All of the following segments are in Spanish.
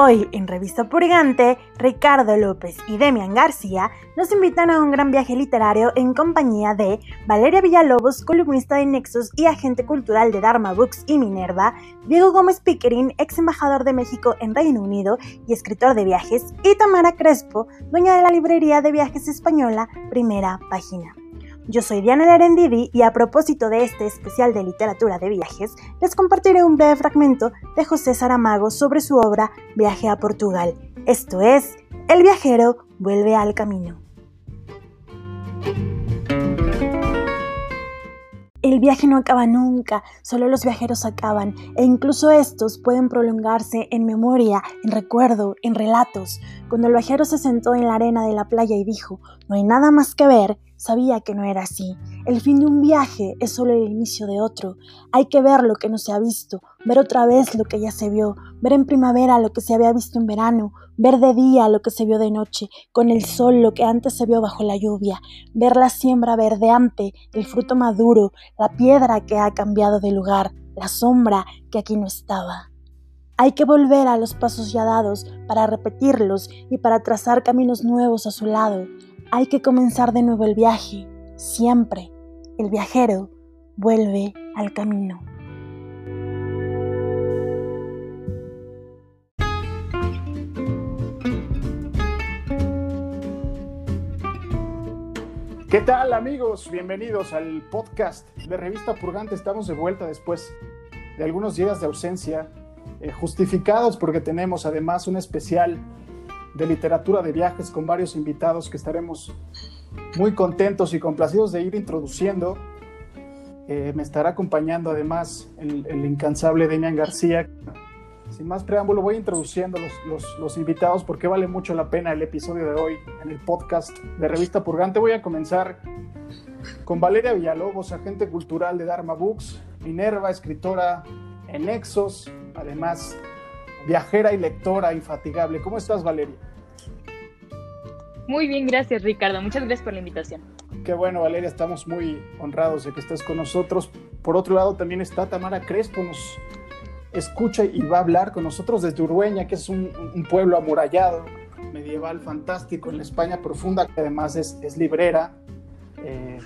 Hoy en Revista Purgante, Ricardo López y Demian García nos invitan a un gran viaje literario en compañía de Valeria Villalobos, columnista de Nexos y agente cultural de Dharma Books y Minerva, Diego Gómez Pickering, ex embajador de México en Reino Unido y escritor de viajes, y Tamara Crespo, dueña de la librería de viajes española Primera Página. Yo soy Diana Lerendidi y a propósito de este especial de literatura de viajes, les compartiré un breve fragmento de José Saramago sobre su obra Viaje a Portugal. Esto es, El viajero vuelve al camino. El viaje no acaba nunca, solo los viajeros acaban, e incluso estos pueden prolongarse en memoria, en recuerdo, en relatos. Cuando el viajero se sentó en la arena de la playa y dijo, no hay nada más que ver, Sabía que no era así. El fin de un viaje es solo el inicio de otro. Hay que ver lo que no se ha visto, ver otra vez lo que ya se vio, ver en primavera lo que se había visto en verano, ver de día lo que se vio de noche, con el sol lo que antes se vio bajo la lluvia, ver la siembra verdeante, el fruto maduro, la piedra que ha cambiado de lugar, la sombra que aquí no estaba. Hay que volver a los pasos ya dados para repetirlos y para trazar caminos nuevos a su lado. Hay que comenzar de nuevo el viaje. Siempre el viajero vuelve al camino. ¿Qué tal amigos? Bienvenidos al podcast de Revista Purgante. Estamos de vuelta después de algunos días de ausencia, eh, justificados porque tenemos además un especial de literatura de viajes con varios invitados que estaremos muy contentos y complacidos de ir introduciendo. Eh, me estará acompañando además el, incansable Demian García. Sin más preámbulo, voy introduciendo los, los, invitados porque vale mucho la pena el episodio de hoy en el podcast de Revista Purgante. Voy a comenzar con Valeria Villalobos, agente cultural de Dharma Books, Minerva, escritora en Nexos, además viajera y lectora infatigable. ¿Cómo estás, Valeria? Muy bien, gracias Ricardo. Muchas gracias por la invitación. Qué bueno, Valeria, estamos muy honrados de que estés con nosotros. Por otro lado, también está Tamara Crespo, nos escucha y va a hablar con nosotros desde Urueña, que es un, pueblo amurallado, medieval, fantástico, en la España profunda, que además es, librera, eh,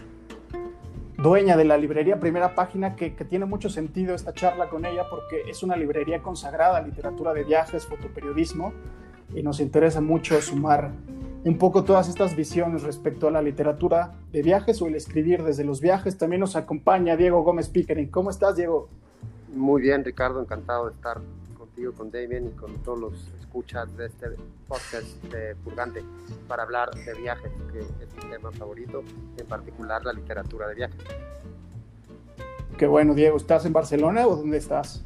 dueña de la librería Primera Página, que, que, tiene mucho sentido esta charla con ella porque es una librería consagrada a literatura de viajes, fotoperiodismo, y nos interesa mucho sumar un poco todas estas visiones respecto a la literatura de viajes o el escribir desde los viajes. También nos acompaña Diego Gómez Pickering. ¿Cómo estás, Diego? Muy bien, Ricardo. Encantado de estar contigo, con Damien y con todos los escuchas de este podcast de Purgante para hablar de viajes, que es mi tema favorito, en particular la literatura de viajes. Qué bueno, Diego. ¿Estás en Barcelona o dónde estás?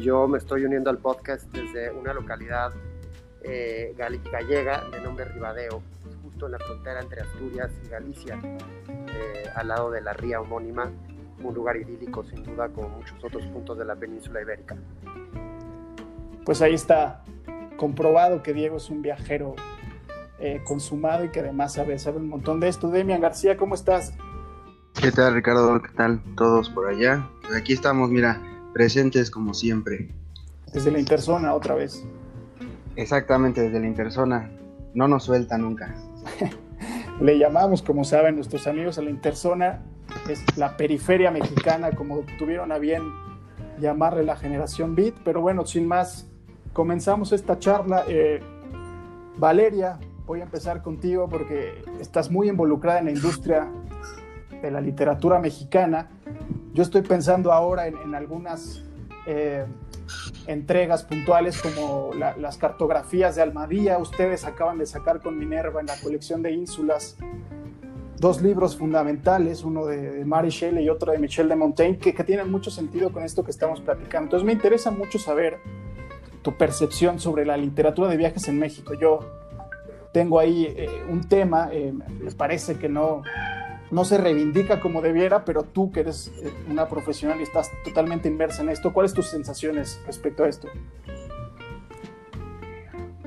Yo me estoy uniendo al podcast desde una localidad eh, gallega de nombre Ribadeo, justo en la frontera entre Asturias y Galicia, eh, al lado de la ría homónima, un lugar idílico sin duda como muchos otros puntos de la península ibérica. Pues ahí está comprobado que Diego es un viajero eh, consumado y que además sabe, sabe un montón de esto. Demian García, ¿cómo estás? ¿Qué tal Ricardo? ¿Qué tal todos por allá? Pues aquí estamos, mira, presentes como siempre. Desde la interzona otra vez. Exactamente, desde la interzona. No nos suelta nunca. Le llamamos, como saben nuestros amigos, a la interzona. Es la periferia mexicana, como tuvieron a bien llamarle la generación Beat. Pero bueno, sin más, comenzamos esta charla. Eh, Valeria, voy a empezar contigo porque estás muy involucrada en la industria de la literatura mexicana. Yo estoy pensando ahora en, algunas eh, entregas puntuales como las cartografías de Almadía. Ustedes acaban de sacar con Minerva en la colección de ínsulas dos libros fundamentales, uno de, Mary Shelley y otro de Michel de Montaigne, que, tienen mucho sentido con esto que estamos platicando. Entonces me interesa mucho saber tu percepción sobre la literatura de viajes en México. Yo tengo ahí eh, un tema, eh, me parece que no, no se reivindica como debiera, pero tú que eres eh, una profesional y estás totalmente inmersa en esto, ¿cuáles tus sensaciones respecto a esto?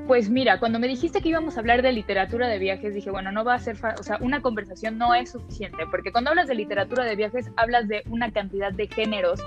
Pues mira, cuando me dijiste que íbamos a hablar de literatura de viajes, dije, bueno, no va a ser, o sea, una conversación no es suficiente, porque cuando hablas de literatura de viajes, hablas de una cantidad de géneros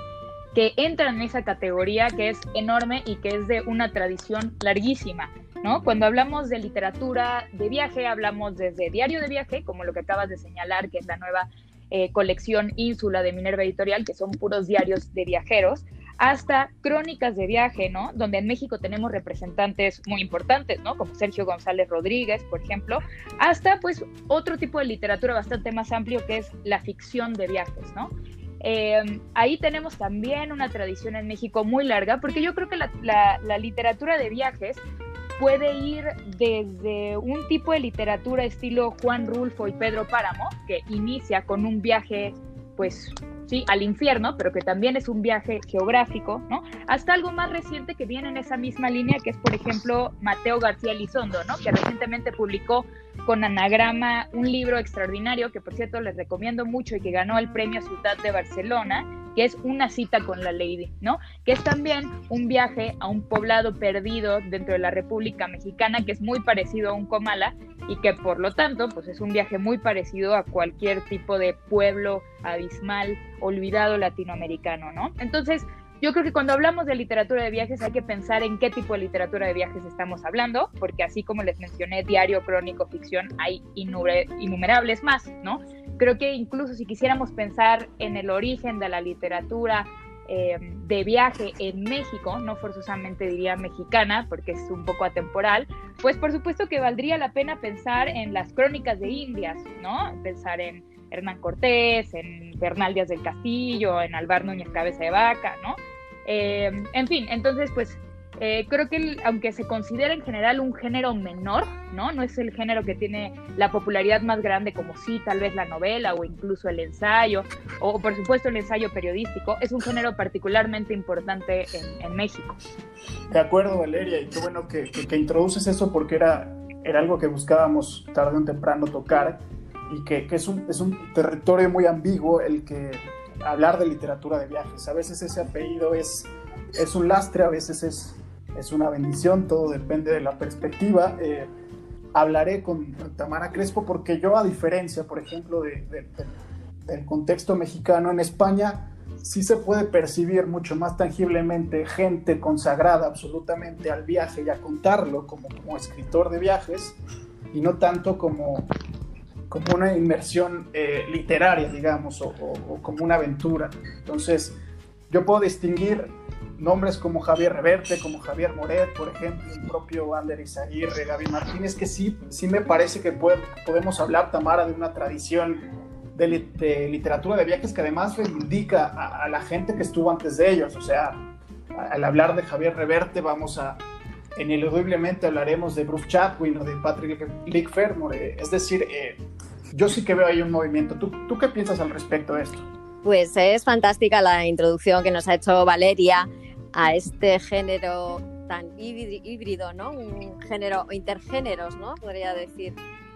que entran en esa categoría que es enorme y que es de una tradición larguísima. ¿No? Cuando hablamos de literatura de viaje, hablamos desde diario de viaje, como lo que acabas de señalar, que es la nueva eh, colección Ínsula de Minerva Editorial, que son puros diarios de viajeros, hasta crónicas de viaje, ¿no? Donde en México tenemos representantes muy importantes, ¿no? Como Sergio González Rodríguez, por ejemplo, hasta pues otro tipo de literatura bastante más amplio que es la ficción de viajes, ¿no? Em, ahí tenemos también una tradición en México muy larga, porque yo creo que la literatura de viajes puede ir desde un tipo de literatura estilo Juan Rulfo y Pedro Páramo, que inicia con un viaje, pues sí, al infierno, pero que también es un viaje geográfico, ¿no? Hasta algo más reciente que viene en esa misma línea, que es, por ejemplo, Mateo García Lizondo, ¿no? Que recientemente publicó con Anagrama un libro extraordinario que, por cierto, les recomiendo mucho y que ganó el premio Ciudad de Barcelona, que es Una cita con la Lady, ¿no? Que es también un viaje a un poblado perdido dentro de la República Mexicana, que es muy parecido a un Comala y que por lo tanto, pues es un viaje muy parecido a cualquier tipo de pueblo abismal, olvidado latinoamericano, ¿no? Entonces, yo creo que cuando hablamos de literatura de viajes hay que pensar en qué tipo de literatura de viajes estamos hablando, porque así como les mencioné, diario, crónico, ficción, hay innumerables más, ¿no? Creo que incluso si quisiéramos pensar en el origen de la literatura eh, de viaje en México, no forzosamente diría mexicana, porque es un poco atemporal, pues por supuesto que valdría la pena pensar en las crónicas de Indias, ¿no? Pensar en Hernán Cortés, en Bernal Díaz del Castillo, en Alvar Núñez Cabeza de Vaca, ¿no? Eh, en fin, entonces pues eh, creo que aunque se considera en general un género menor, ¿no? No es el género que tiene la popularidad más grande como sí, tal vez la novela o incluso el ensayo, o por supuesto el ensayo periodístico, es un género particularmente importante en, México. De acuerdo, Valeria, y qué bueno que, introduces eso porque era, era algo que buscábamos tarde o temprano tocar y que, que es, un, es un territorio muy ambiguo el que hablar de literatura de viajes. A veces ese apellido es, es un lastre, a veces es, es una bendición, todo depende de la perspectiva. Eh, hablaré con Tamara Crespo porque yo, a diferencia, por ejemplo, de, del contexto mexicano en España, sí se puede percibir mucho más tangiblemente gente consagrada absolutamente al viaje y a contarlo como, como escritor de viajes y no tanto como como una inmersión eh, literaria, digamos, o, como una aventura. Entonces, yo puedo distinguir nombres como Javier Reverte, como Javier Moret, por ejemplo, el propio Ander Izaguirre, Gaby Martínez, que sí, sí me parece que podemos hablar, Tamara, de una tradición de, literatura de viajes que además reivindica a, a, la gente que estuvo antes de ellos. O sea, al hablar de Javier Reverte vamos a, ineludiblemente hablaremos de Bruce Chatwin o de Patrick Lickfermore. Es decir, eh, yo sí que veo ahí un movimiento. ¿Tú, ¿Tú qué piensas al respecto de esto? Pues es fantástica la introducción que nos ha hecho Valeria a este género tan híbrido, ¿no? Un género, intergéneros, ¿no? Podría decir.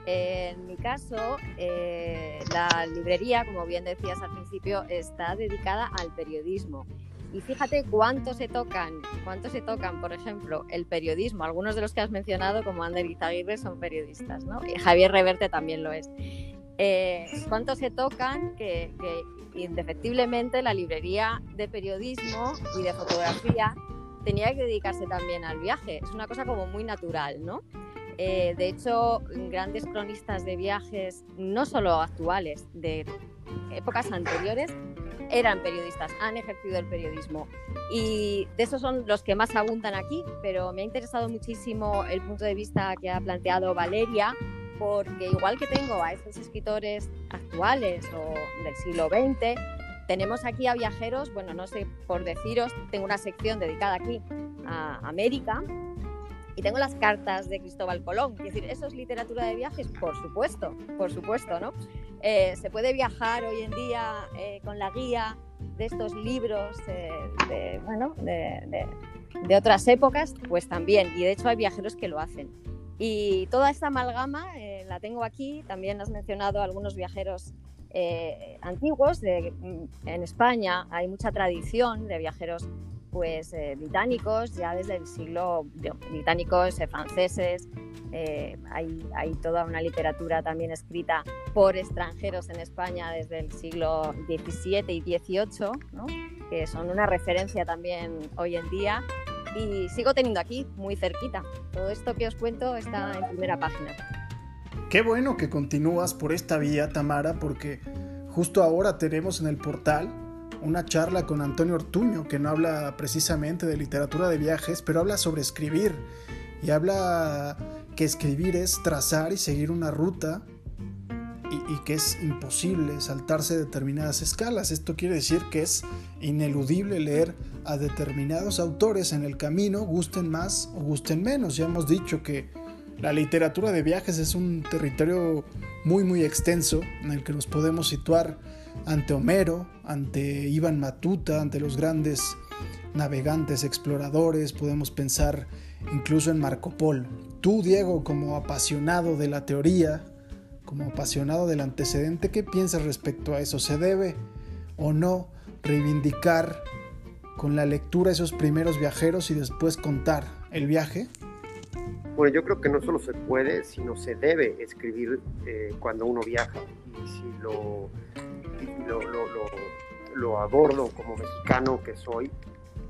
En mi caso, eh, la librería, como bien decías al principio, está dedicada al periodismo y fíjate cuánto se tocan, cuánto se tocan, por ejemplo, el periodismo. Algunos de los que has mencionado, como Ander Izaguirre, son periodistas, ¿no? Y Javier Reverte también lo es. Eh, cuánto se tocan que, indefectiblemente la librería de periodismo y de fotografía tenía que dedicarse también al viaje. Es una cosa como muy natural, ¿no? Eh, de hecho, grandes cronistas de viajes, no solo actuales, de épocas anteriores, eran periodistas, han ejercido el periodismo. Y de esos son los que más abundan aquí, pero me ha interesado muchísimo el punto de vista que ha planteado Valeria, porque igual que tengo a estos escritores actuales o del siglo XX, tenemos aquí a viajeros, bueno, no sé por deciros, tengo una sección dedicada aquí a América, y tengo las cartas de Cristóbal Colón. Es decir, ¿eso es literatura de viajes? Por supuesto, por supuesto, ¿no? Eh, ¿Se puede viajar hoy en día eh, con la guía de estos libros de, bueno, de, de, otras épocas? Pues también, y de hecho hay viajeros que lo hacen. Y toda esta amalgama eh, la tengo aquí, también has mencionado algunos viajeros antiguos. Mm, en España hay mucha tradición de viajeros pues eh, británicos, ya desde el siglo, británicos, eh, franceses, eh, hay, hay, toda una literatura también escrita por extranjeros en España desde el siglo XVII y XVIII, ¿no? que son una referencia también hoy en día y sigo teniendo aquí, muy cerquita. Todo esto que os cuento está en primera página. Qué bueno que continúas por esta vía, Tamara, porque justo ahora tenemos en el portal una charla con Antonio Ortuño, que no habla precisamente de literatura de viajes, pero habla sobre escribir. Y habla que escribir es trazar y seguir una ruta y, que es imposible saltarse determinadas escalas. Esto quiere decir que es ineludible leer a determinados autores en el camino, gusten más o gusten menos. Ya hemos dicho que la literatura de viajes es un territorio muy muy extenso en el que nos podemos situar ante Homero, ante Iván Matuta, ante los grandes navegantes, exploradores, podemos pensar incluso en Marco Polo. Tú, Diego, como apasionado de la teoría, como apasionado del antecedente, ¿qué piensas respecto a eso? ¿Se debe o no reivindicar con la lectura esos primeros viajeros y después contar el viaje? Bueno, yo creo que no solo se puede, sino se debe escribir eh, cuando uno viaja. Y si lo, lo, abordo como mexicano que soy,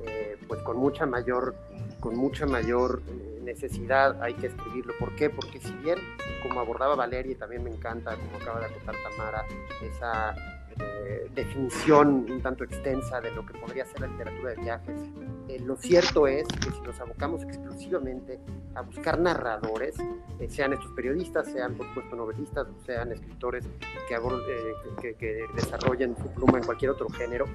eh, pues con mucha mayor, con mucha mayor eh, necesidad hay que escribirlo. ¿Por qué? Porque si bien, como abordaba Valeria, y también me encanta, como acaba de acotar Tamara, esa eh, definición un tanto extensa de lo que podría ser la literatura de viajes, eh, lo cierto es que si nos abocamos exclusivamente a buscar narradores, eh, sean estos periodistas, sean por supuesto novelistas, sean escritores que, que desarrollen su pluma en cualquier otro género,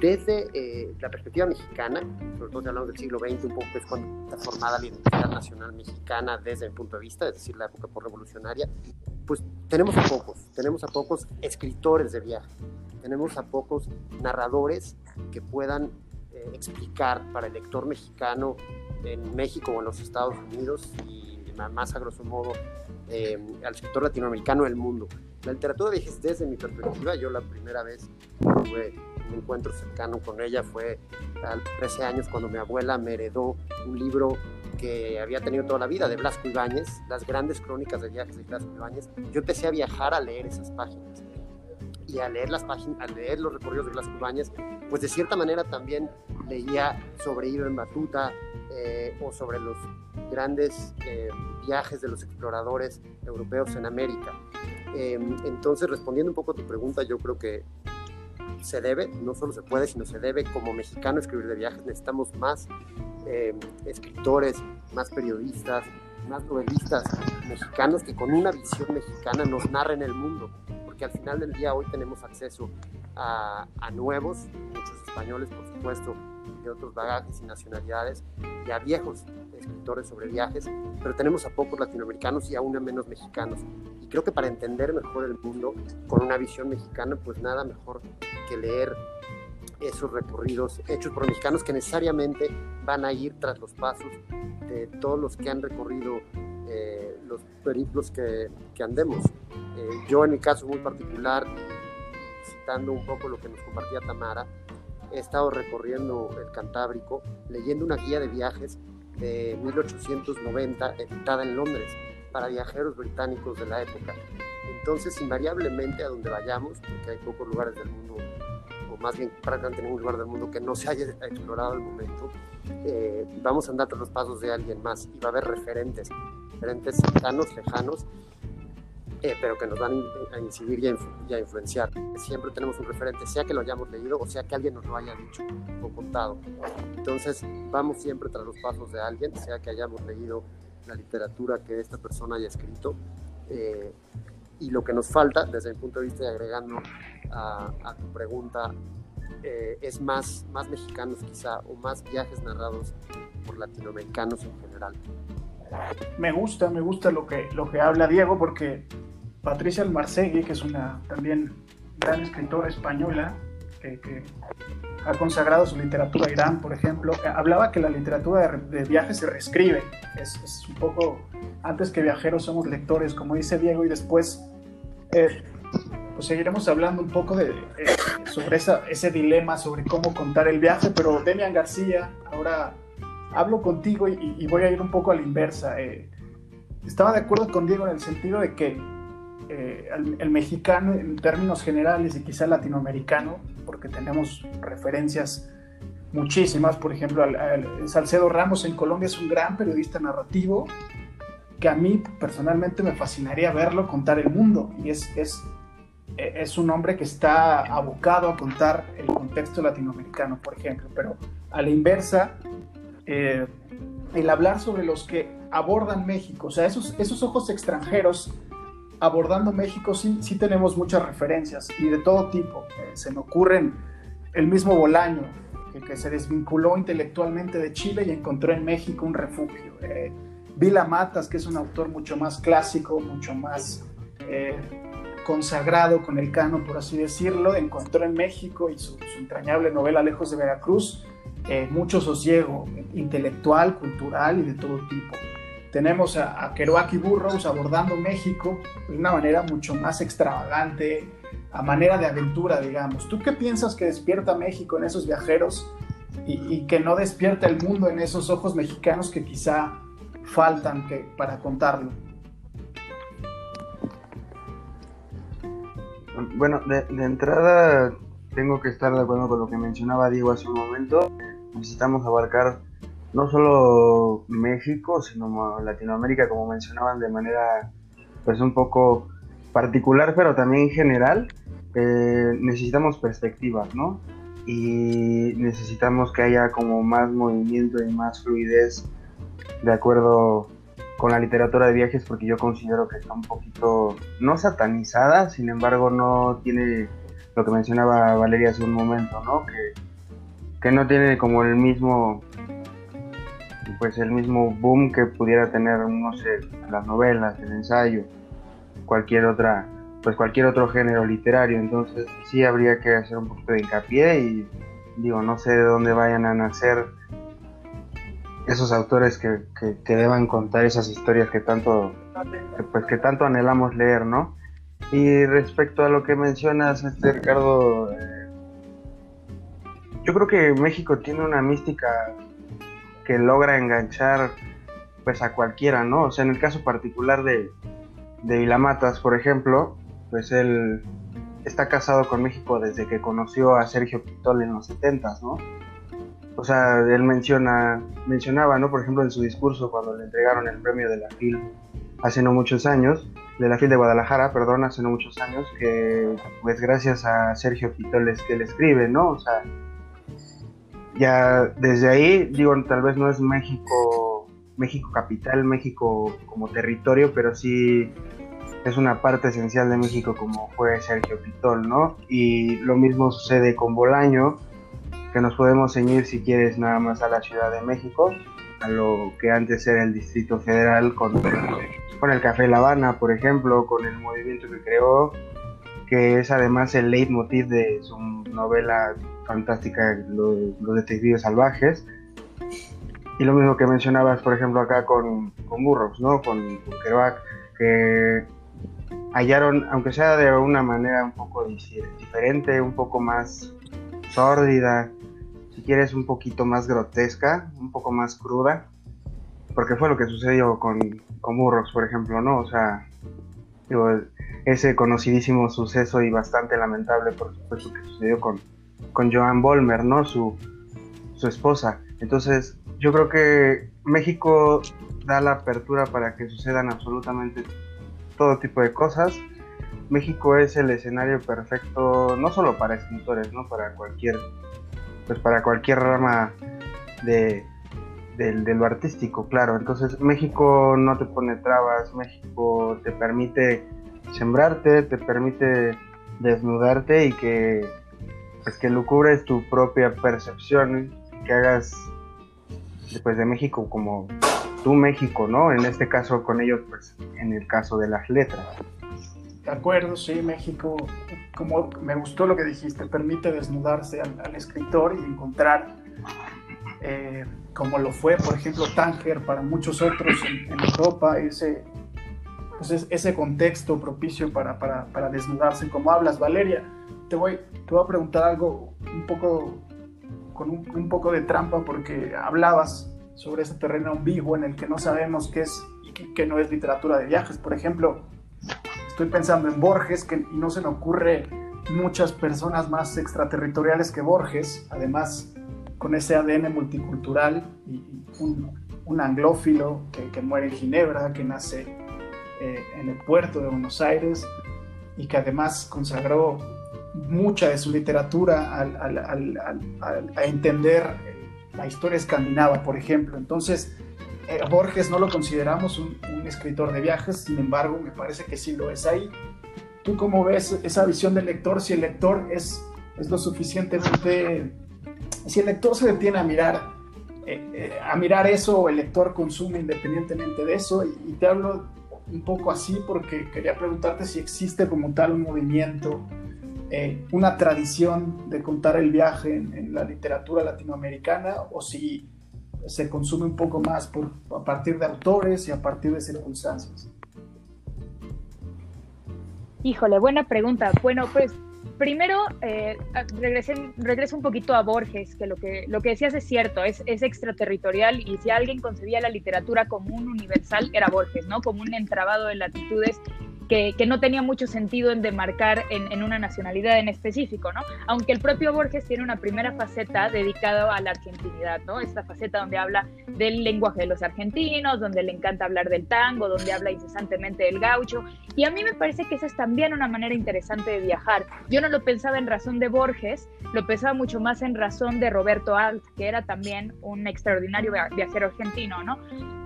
desde eh, la perspectiva mexicana, sobre todo si hablamos del siglo XX, un poco es cuando está formada la identidad nacional mexicana desde el punto de vista, es decir, la época revolucionaria, pues tenemos a pocos, tenemos a pocos escritores de viaje, tenemos a pocos narradores que puedan eh, explicar para el lector mexicano en México o en los Estados Unidos y más a grosso modo eh, al sector latinoamericano del mundo. La literatura de viajes desde mi perspectiva, yo la primera vez tuve un encuentro cercano con ella fue a 13 años cuando mi abuela me heredó un libro que había tenido toda la vida de Blasco Ibáñez, las grandes crónicas de viajes de Blasco Ibáñez. Yo empecé a viajar a leer esas páginas y a leer las páginas, a leer los recorridos de Blasco Ibáñez, pues de cierta manera también leía sobre Ibn Batuta eh, o sobre los grandes eh, viajes de los exploradores europeos en América. Em, entonces, respondiendo un poco a tu pregunta, yo creo que se debe, no solo se puede, sino se debe como mexicano escribir de viajes. Necesitamos más eh, escritores, más periodistas, más novelistas mexicanos que con una visión mexicana nos narren el mundo, porque al final del día hoy tenemos acceso a nuevos, muchos españoles por supuesto, de otros bagajes y nacionalidades, y a viejos escritores sobre viajes, pero tenemos a pocos latinoamericanos y aún a menos mexicanos. Y creo que para entender mejor el mundo con una visión mexicana, pues nada mejor que leer esos recorridos hechos por mexicanos que necesariamente van a ir tras los pasos de todos los que han recorrido eh, los periplos que, que andemos. Eh, yo en mi caso muy particular, citando un poco lo que nos compartía Tamara, he estado recorriendo el Cantábrico, leyendo una guía de viajes de 1890 editada en Londres para viajeros británicos de la época. Entonces, invariablemente a donde vayamos, porque hay pocos lugares del mundo, o más bien prácticamente ningún lugar del mundo que no se haya explorado al momento, eh, vamos a andar tras los pasos de alguien más y va a haber referentes, referentes cercanos, lejanos, eh, pero que nos van a incidir y a, influenciar. Siempre tenemos un referente, sea que lo hayamos leído o sea que alguien nos lo haya dicho o contado. Entonces, vamos siempre tras los pasos de alguien, sea que hayamos leído la literatura que esta persona haya escrito. Eh, y lo que nos falta, desde mi punto de vista, y agregando a, tu pregunta, eh, es más, más mexicanos quizá o más viajes narrados por latinoamericanos en general. Me gusta, me gusta lo que, lo que habla Diego, porque Patricia Almarcegui, que es una también gran escritora española, que, ha consagrado su literatura a Irán, por ejemplo, eh, hablaba que la literatura de, viajes se reescribe. Es, un poco, antes que viajeros somos lectores, como dice Diego, y después eh, pues seguiremos hablando un poco de, sobre ese dilema, sobre cómo contar el viaje, pero Demian García, ahora hablo contigo y, voy a ir un poco a la inversa. Eh, estaba de acuerdo con Diego en el sentido de que el, el, mexicano, en términos generales y quizá latinoamericano, porque tenemos referencias muchísimas. Por ejemplo, Salcedo Ramos en Colombia es un gran periodista narrativo que a mí personalmente me fascinaría verlo contar el mundo. Y es, es, es un hombre que está abocado a contar el contexto latinoamericano, por ejemplo. Pero a la inversa, eh, el hablar sobre los que abordan México, o sea, esos, esos ojos extranjeros abordando México, sí, sí tenemos muchas referencias y de todo tipo. Eh, se me ocurren el mismo Bolaño, que, se desvinculó intelectualmente de Chile y encontró en México un refugio. Eh, Vila Matas, que es un autor mucho más clásico, mucho más eh, consagrado con el cano, por así decirlo, encontró en México y su, entrañable novela Lejos de Veracruz eh, mucho sosiego intelectual, cultural y de todo tipo. Tenemos a, a Kerouac y Burroughs abordando México de una manera mucho más extravagante, a manera de aventura, digamos. ¿Tú qué piensas que despierta México en esos viajeros y, que no despierta el mundo en esos ojos mexicanos que quizá faltan para contarlo? Bueno, de, entrada tengo que estar de acuerdo con lo que mencionaba Diego hace un momento. Necesitamos abarcar no solo México, sino Latinoamérica, como mencionaban, de manera pues un poco particular, pero también general, eh, necesitamos perspectivas, ¿no? Y necesitamos que haya como más movimiento y más fluidez de acuerdo con la literatura de viajes, porque yo considero que está un poquito, no satanizada, sin embargo no tiene lo que mencionaba Valeria hace un momento, ¿no? Que, que no tiene como el mismo pues el mismo boom que pudiera tener, no sé, las novelas, el ensayo, cualquier otra pues cualquier otro género literario. Entonces sí habría que hacer un poquito de hincapié y digo no sé de dónde vayan a nacer esos autores que, que, deban contar esas historias que tanto pues que tanto anhelamos leer no y respecto a lo que mencionas este Ricardo eh, yo creo que México tiene una mística que logra enganchar pues a cualquiera no o sea en el caso particular de de Vilamatas, por ejemplo, pues él está casado con México desde que conoció a Sergio Pitol en los 70, ¿no? O sea, él menciona, mencionaba, ¿no? Por ejemplo, en su discurso cuando le entregaron el premio de la FIL hace no muchos años, de la FIL de Guadalajara, perdón, hace no muchos años, que pues gracias a Sergio Pitol es que él escribe, ¿no? O sea, ya desde ahí, digo, tal vez no es México, México capital, México como territorio, pero sí es una parte esencial de México como fue Sergio Pitol, ¿no? Y lo mismo sucede con Bolaño, que nos podemos ceñir si quieres nada más a la Ciudad de México, a lo que antes era el Distrito Federal con, con el Café La Habana, por ejemplo, con el movimiento que creó, que es además el leitmotiv de su novela fantástica Los, Detectives Salvajes. Y lo mismo que mencionabas, por ejemplo, acá con, con Burroughs, ¿no? Con, con Kerouac, que hallaron, aunque sea de una manera un poco diferente, un poco más sórdida, si quieres un poquito más grotesca, un poco más cruda, porque fue lo que sucedió con, con por ejemplo, ¿no? O sea, ese conocidísimo suceso y bastante lamentable, por supuesto, que sucedió con, con Joan Bolmer, ¿no? Su, su esposa. Entonces, yo creo que México da la apertura para que sucedan absolutamente todo tipo de cosas. México es el escenario perfecto no solo para escritores, ¿no? Para cualquier, pues para cualquier rama de, lo artístico, claro. Entonces México no te pone trabas, México te permite sembrarte, te permite desnudarte y que pues que lucubres tu propia percepción, que hagas después de México como tu México, ¿no? En este caso con ellos, pues en el caso de las letras. De acuerdo, sí, México, como me gustó lo que dijiste, permite desnudarse al, escritor y encontrar, eh, como lo fue, por ejemplo, Tánger para muchos otros en, Europa, ese, pues ese contexto propicio para, para, para, desnudarse. Como hablas, Valeria, te voy, te voy a preguntar algo un poco, con un, un poco de trampa, porque hablabas sobre ese terreno ambiguo en el que no sabemos qué es y qué no es literatura de viajes. Por ejemplo, estoy pensando en Borges que, y no se me ocurre muchas personas más extraterritoriales que Borges, además con ese ADN multicultural y un, anglófilo que, muere en Ginebra, que nace eh, en el puerto de Buenos Aires y que además consagró mucha de su literatura a entender la historia escandinava, por ejemplo. Entonces, eh, Borges no lo consideramos un, escritor de viajes, sin embargo, me parece que sí lo es ahí. ¿Tú cómo ves esa visión del lector? Si el lector es, es lo suficientemente... Si el lector se detiene a mirar, eh, eh, a mirar eso, o el lector consume independientemente de eso, y, te hablo un poco así porque quería preguntarte si existe como tal un movimiento, una tradición de contar el viaje en la literatura latinoamericana, o si se consume un poco más por, a partir de autores y a partir de circunstancias? Híjole, buena pregunta. Bueno, pues primero eh, regreso un poquito a Borges, que lo que, lo que decías es cierto, es, es, extraterritorial y si alguien concebía la literatura como un universal era Borges, ¿no? Como un entrabado de latitudes que, no tenía mucho sentido en demarcar en, una nacionalidad en específico, ¿no? Aunque el propio Borges tiene una primera faceta dedicada a la argentinidad, ¿no? Esta faceta donde habla del lenguaje de los argentinos, donde le encanta hablar del tango, donde habla incesantemente del gaucho, y a mí me parece que esa es también una manera interesante de viajar. Yo no lo pensaba en razón de Borges, lo pensaba mucho más en razón de Roberto Alt, que era también un extraordinario viajero argentino, ¿no?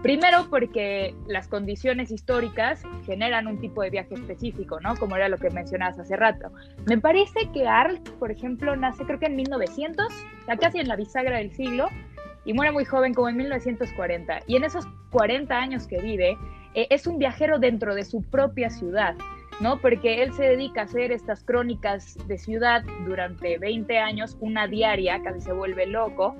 Primero porque las condiciones históricas generan un tipo de viaje específico, ¿no? Como era lo que mencionabas hace rato. Me parece que Arlt, por ejemplo, nace creo que en 1900, ya casi en la bisagra del siglo, y muere muy joven como en 1940. Y en esos 40 años que vive, eh, es un viajero dentro de su propia ciudad, ¿no? Porque él se dedica a hacer estas crónicas de ciudad durante 20 años, una diaria, casi se vuelve loco,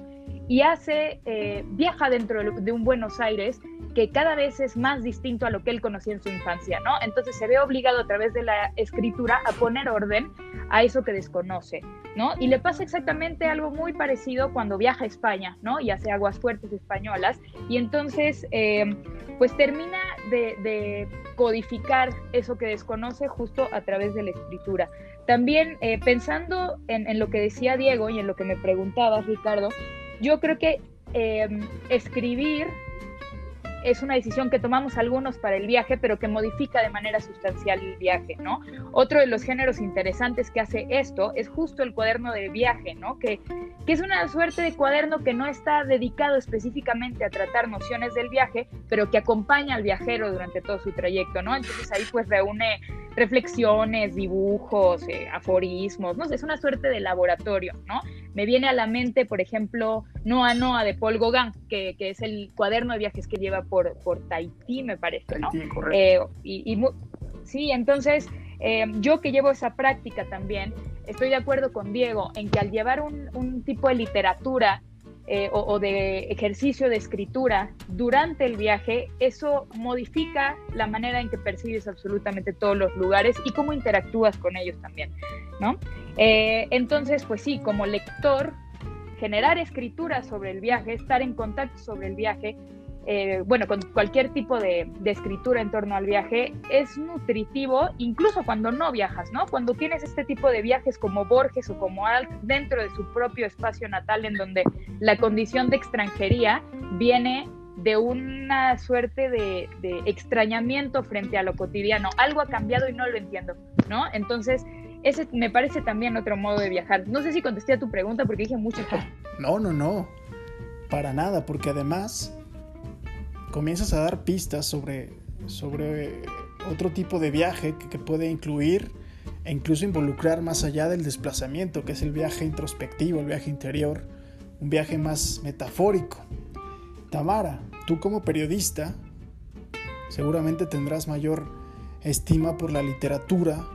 y hace, eh, viaja dentro de un Buenos Aires que cada vez es más distinto a lo que él conocía en su infancia, ¿no? Entonces se ve obligado a través de la escritura a poner orden a eso que desconoce, ¿no? Y le pasa exactamente algo muy parecido cuando viaja a España, ¿no? Y hace aguas fuertes españolas, y entonces, eh, pues termina de, codificar eso que desconoce justo a través de la escritura. También eh, pensando en, lo que decía Diego y en lo que me preguntabas, Ricardo, yo creo que em, escribir es una decisión que tomamos algunos para el viaje, pero que modifica de manera sustancial el viaje, ¿no? Otro de los géneros interesantes que hace esto es justo el cuaderno de viaje, ¿no? Que, que es una suerte de cuaderno que no está dedicado específicamente a tratar nociones del viaje, pero que acompaña al viajero durante todo su trayecto, ¿no? Entonces ahí pues reúne reflexiones, dibujos, eh, aforismos, no es una suerte de laboratorio, ¿no? Me viene a la mente, por ejemplo, Noa Noa de Paul Gauguin, que, es el cuaderno de viajes que lleva por, por Tahití, me parece, ¿no? Eh, y, sí, entonces, eh, yo que llevo esa práctica también, estoy de acuerdo con Diego en que al llevar un, un tipo de literatura eh, o, de ejercicio de escritura durante el viaje, eso modifica la manera en que percibes absolutamente todos los lugares y cómo interactúas con ellos también, ¿no? Eh, entonces, pues sí, como lector, generar escritura sobre el viaje, estar en contacto sobre el viaje, eh, bueno, con cualquier tipo de, escritura en torno al viaje, es nutritivo incluso cuando no viajas, ¿no? Cuando tienes este tipo de viajes como Borges o como Alt dentro de su propio espacio natal en donde la condición de extranjería viene de una suerte de, extrañamiento frente a lo cotidiano. Algo ha cambiado y no lo entiendo, ¿no? Entonces, ese me parece también otro modo de viajar. No sé si contesté a tu pregunta porque dije mucho. No, no, no. Para nada, porque además comienzas a dar pistas sobre, sobre otro tipo de viaje que, puede incluir e incluso involucrar más allá del desplazamiento, que es el viaje introspectivo, el viaje interior, un viaje más metafórico. Tamara, tú como periodista seguramente tendrás mayor estima por la literatura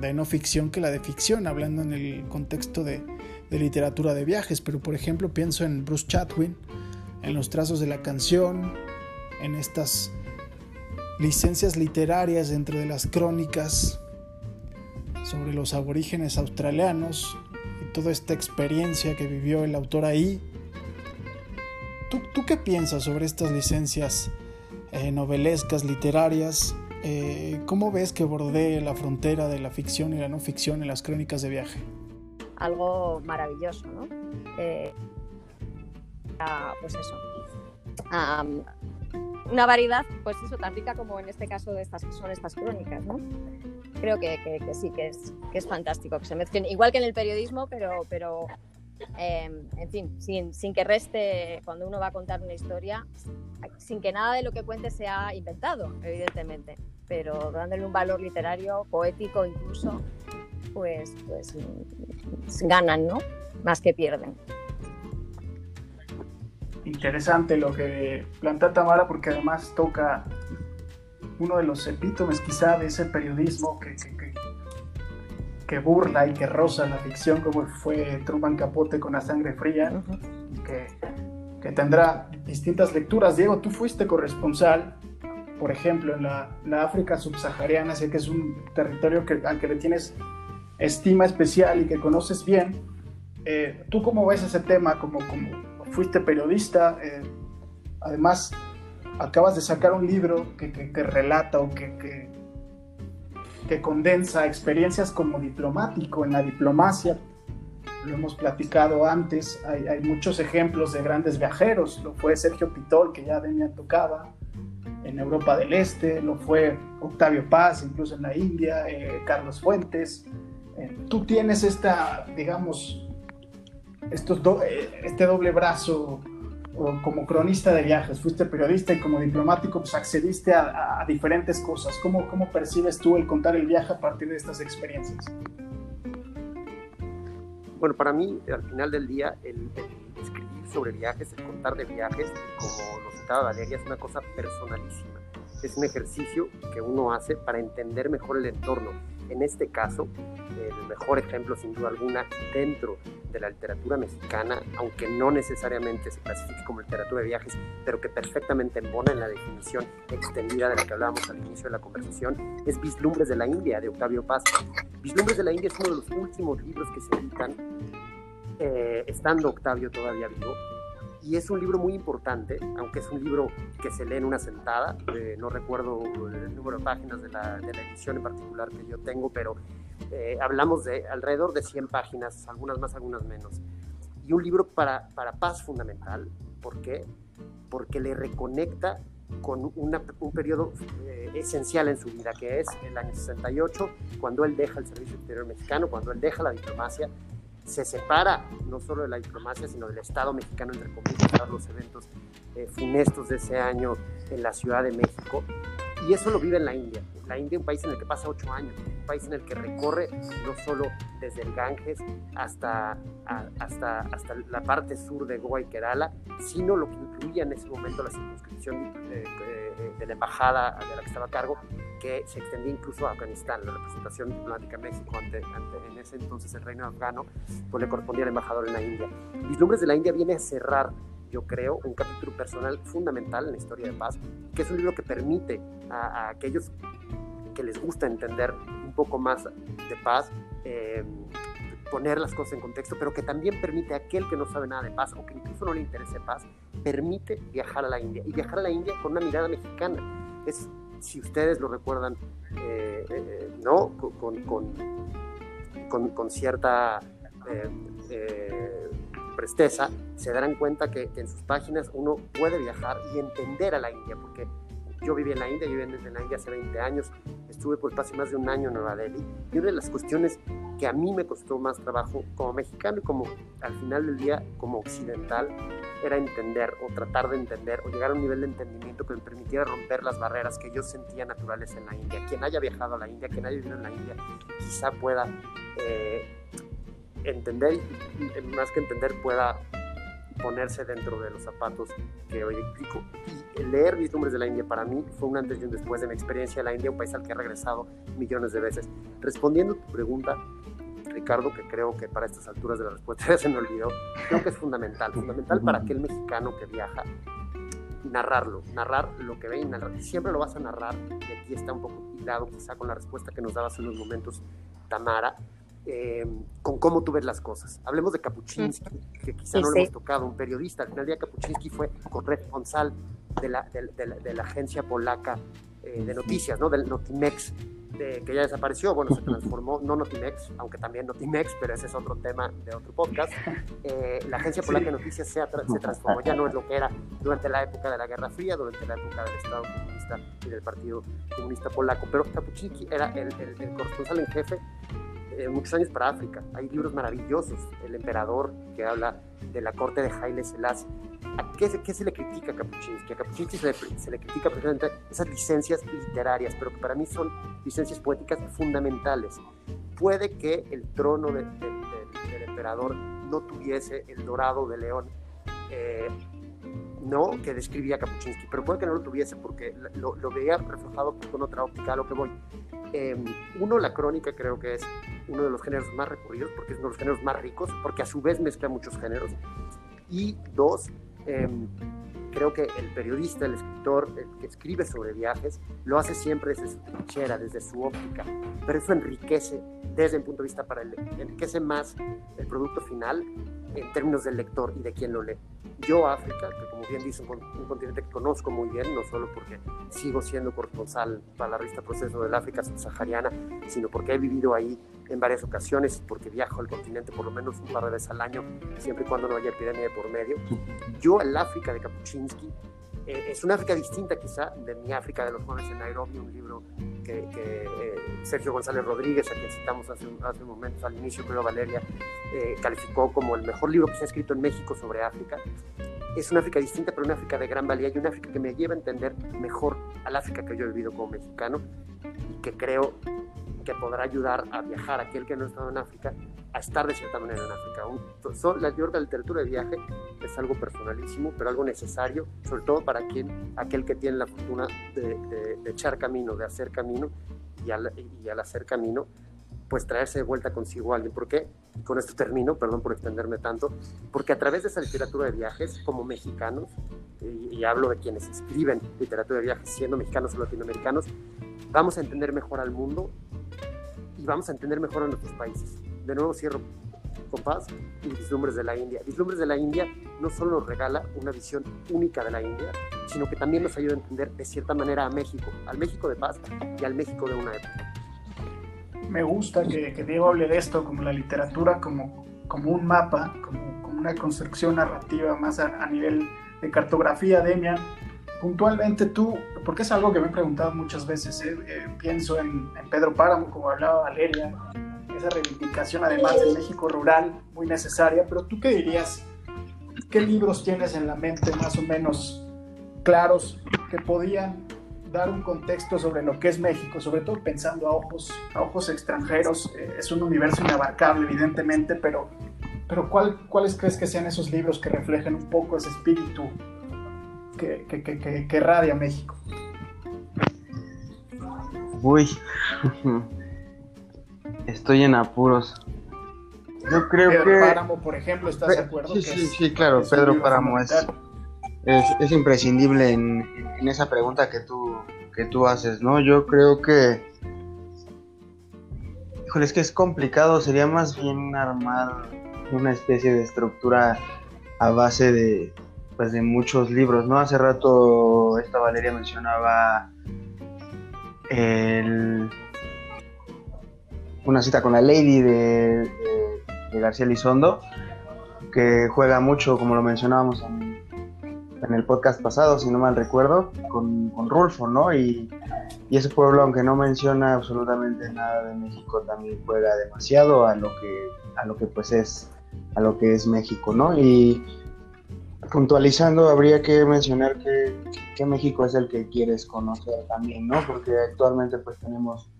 de no ficción que la de ficción, hablando en el contexto de, de literatura de viajes, pero por ejemplo pienso en Bruce Chatwin, en los trazos de la canción, en estas licencias literarias dentro de las crónicas sobre los aborígenes australianos y toda esta experiencia que vivió el autor ahí. ¿Tú, qué piensas sobre estas licencias eh, novelescas, literarias? eh, ¿cómo ves que bordee la frontera de la ficción y la no ficción en las crónicas de viaje? Algo maravilloso, ¿no? Eh, pues eso. Una variedad, pues eso, tan rica como en este caso de estas, son estas crónicas, ¿no? Creo que, sí, que es, que es fantástico que se mezclen, igual que en el periodismo, pero, pero Em, en fin, sin, que reste cuando uno va a contar una historia, sin que nada de lo que cuente sea inventado, evidentemente, pero dándole un valor literario, poético incluso, pues, pues mm, ganan, ¿no? Más que pierden. Interesante lo que planta Tamara porque además toca uno de los epítomes quizá de ese periodismo que que burla y que roza la ficción como fue Truman Capote con la sangre fría, que, que, tendrá distintas lecturas. Diego, tú fuiste corresponsal, por ejemplo, en la, la África subsahariana, sé que es un territorio que, al que le tienes estima especial y que conoces bien. Eh, ¿Tú cómo ves ese tema? Como, como fuiste periodista, eh, además acabas de sacar un libro que, que, que relata o que, que condensa experiencias como diplomático en la diplomacia. Lo hemos platicado antes, hay, muchos ejemplos de grandes viajeros, lo fue Sergio Pitol, que ya venía tocaba en Europa del Este, lo fue Octavio Paz, incluso en la India, eh, Carlos Fuentes. Eh, tú tienes esta, digamos, estos eh, este doble brazo como cronista de viajes, fuiste periodista y como diplomático, pues accediste a, diferentes cosas. ¿Cómo, ¿Cómo percibes tú el contar el viaje a partir de estas experiencias? Bueno, para mí, al final del día, el, escribir sobre viajes, el contar de viajes, como lo citaba Valeria, es una cosa personalísima. Es un ejercicio que uno hace para entender mejor el entorno. En este caso, el mejor ejemplo, sin duda alguna, dentro de la literatura mexicana, aunque no necesariamente se clasifique como literatura de viajes, pero que perfectamente embona en la definición extendida de la que hablábamos al inicio de la conversación, es Vislumbres de la India, de Octavio Paz. Vislumbres de la India es uno de los últimos libros que se editan, eh, estando Octavio todavía vivo, y es un libro muy importante, aunque es un libro que se lee en una sentada, eh, no recuerdo el número de páginas de la, de la, edición en particular que yo tengo, pero eh, hablamos de alrededor de 100 páginas, algunas más, algunas menos. Y un libro para, para paz fundamental. ¿Por qué? Porque le reconecta con una, un periodo eh, esencial en su vida, que es el año 68, cuando él deja el Servicio Exterior Mexicano, cuando él deja la diplomacia, se separa no solo de la diplomacia, sino del Estado mexicano, entre comillas, para los eventos eh, funestos de ese año en la Ciudad de México. Y eso lo vive en la India. La India un país en el que pasa ocho años, un país en el que recorre no solo desde el Ganges hasta, hasta, hasta la parte sur de Goa y Kerala, sino lo que incluía en ese momento la circunscripción de, de la embajada de la que estaba a cargo, que se extendía incluso a Afganistán. La representación diplomática en México ante, en ese entonces el reino afgano, pues le correspondía al embajador en la India. Vislumbres de la India viene a cerrar yo creo, un capítulo personal fundamental en la historia de paz, que es un libro que permite a, aquellos que les gusta entender un poco más de paz, eh, poner las cosas en contexto, pero que también permite a aquel que no sabe nada de paz o que incluso no le interese paz, permite viajar a la India y viajar a la India con una mirada mexicana. Es, si ustedes lo recuerdan, eh, eh, ¿no? Con, con, con, con cierta presteza, se darán cuenta que, en sus páginas uno puede viajar y entender a la India, porque yo viví en la India, yo viví en la India hace 20 años, estuve por casi más de un año en Nueva Delhi, y una de las cuestiones que a mí me costó más trabajo como mexicano y como al final del día como occidental, era entender o tratar de entender o llegar a un nivel de entendimiento que me permitiera romper las barreras que yo sentía naturales en la India. Quien haya viajado a la India, quien haya vivido en la India, quizá pueda eh, entender más que entender pueda ponerse dentro de los zapatos que hoy explico. Y leer mis nombres de la India para mí fue un antes y un después de mi experiencia en la India, un país al que he regresado millones de veces. Respondiendo a tu pregunta, Ricardo, que creo que para estas alturas de la respuesta ya se me olvidó, creo que es fundamental, fundamental para aquel mexicano que viaja, narrarlo, narrar lo que ve y narrar. Siempre lo vas a narrar, y aquí está un poco hilado quizá con la respuesta que nos daba hace unos momentos Tamara, Em, con cómo tú ves las cosas. Hablemos de Kapuczynski, que quizá no lo hemos tocado, un periodista. Al final día Kapuczynski fue corresponsal de la, de, la, agencia polaca eh, de noticias, ¿no? Del Notimex, de, que ya desapareció, bueno, se transformó, no Notimex, aunque también Notimex, pero ese es otro tema de otro podcast. Eh, la Agencia Polaca de Noticias se, se, transformó, ya no es lo que era durante la época de la Guerra Fría, durante la época del Estado comunista y del Partido Comunista Polaco, pero Kapuczynski era el, el, corresponsal en jefe eh, muchos años para África. Hay libros maravillosos, El Emperador, que habla de la corte de Haile Selassie, qué, qué, se le critica a Kapuczynski? A Kapuczynski se le, se le, critica precisamente esas licencias literarias, pero que para mí son licencias poéticas fundamentales. Puede que el trono de, del emperador no tuviese el dorado de león, eh, no que describía Kapuczynski, pero puede que no lo tuviese porque lo, lo veía reflejado con otra óptica a lo que voy. Em, uno, la crónica creo que es uno de los géneros más recurridos porque es uno de los géneros más ricos, porque a su vez mezcla muchos géneros. Y dos, Em, creo que el periodista, el escritor el que escribe sobre viajes, lo hace siempre desde su trinchera, desde su óptica, pero eso enriquece desde un punto de vista para el enriquece más el producto final en términos del lector y de quien lo lee. Yo, África, que como bien dice, un, un continente que conozco muy bien, no solo porque sigo siendo corresponsal para la revista Proceso del África subsahariana, sino porque he vivido ahí en varias ocasiones, porque viajo al continente por lo menos un par de veces al año, siempre y cuando no haya epidemia de por medio. Yo, el África de Kapuczynski, eh, es una África distinta quizá de mi África de los jóvenes en Nairobi, un libro que, eh, Sergio González Rodríguez, a quien citamos hace, hace momentos al inicio, pero Valeria, eh, calificó como el mejor libro que se ha escrito en México sobre África. Es una África distinta, pero una África de gran valía y una África que me lleva a entender mejor al África que yo he vivido como mexicano y que creo que podrá ayudar a viajar aquel que no ha estado en África a estar de cierta manera en África. Un, la, la literatura de viaje es algo personalísimo, pero algo necesario, sobre todo para quien, aquel que tiene la fortuna de, echar camino, de hacer camino, y al, y al, hacer camino, pues traerse de vuelta consigo a alguien. ¿Por qué? Y con esto termino, perdón por extenderme tanto, porque a través de esa literatura de viajes, como mexicanos, y, y hablo de quienes escriben literatura de viajes siendo mexicanos o latinoamericanos, vamos a entender mejor al mundo vamos a entender mejor a nuestros países. De nuevo cierro con paz y Vislumbres de la India. Vislumbres de la India no solo nos regala una visión única de la India, sino que también nos ayuda a entender de cierta manera a México, al México de paz y al México de una época. Me gusta que, Diego hable de esto como la literatura, como, como un mapa, como, como una construcción narrativa más a, nivel de cartografía, Demian puntualmente tú, porque es algo que me he preguntado muchas veces, ¿eh? Eh, pienso en, Pedro Páramo, como hablaba Valeria, esa reivindicación además del México rural, muy necesaria, pero tú qué dirías, qué libros tienes en la mente más o menos claros que podían dar un contexto sobre lo que es México, sobre todo pensando a ojos, a ojos extranjeros, eh, es un universo inabarcable evidentemente, pero, pero ¿cuál, ¿cuáles crees que sean esos libros que reflejen un poco ese espíritu que, que, que, radia México. Uy, estoy en apuros. Yo creo Pedro que. Páramo, por ejemplo, ¿estás de acuerdo? Sí, sí, sí, claro. Pedro Páramo es, es, imprescindible en, en, esa pregunta que tú, que tú haces, ¿no? Yo creo que. Híjole, es que es complicado. Sería más bien armar una especie de estructura a base de, pues de muchos libros, ¿no? Hace rato esta Valeria mencionaba el, una cita con la Lady de, García Lizondo, que juega mucho, como lo mencionábamos en, el podcast pasado, si no mal recuerdo, con, con Rulfo, ¿no? Y, y, ese pueblo, aunque no menciona absolutamente nada de México, también juega demasiado a lo que, a lo que pues es, a lo que es México, ¿no? Y puntualizando, habría que mencionar que, México es el que quieres conocer también, ¿no? Porque actualmente pues tenemos,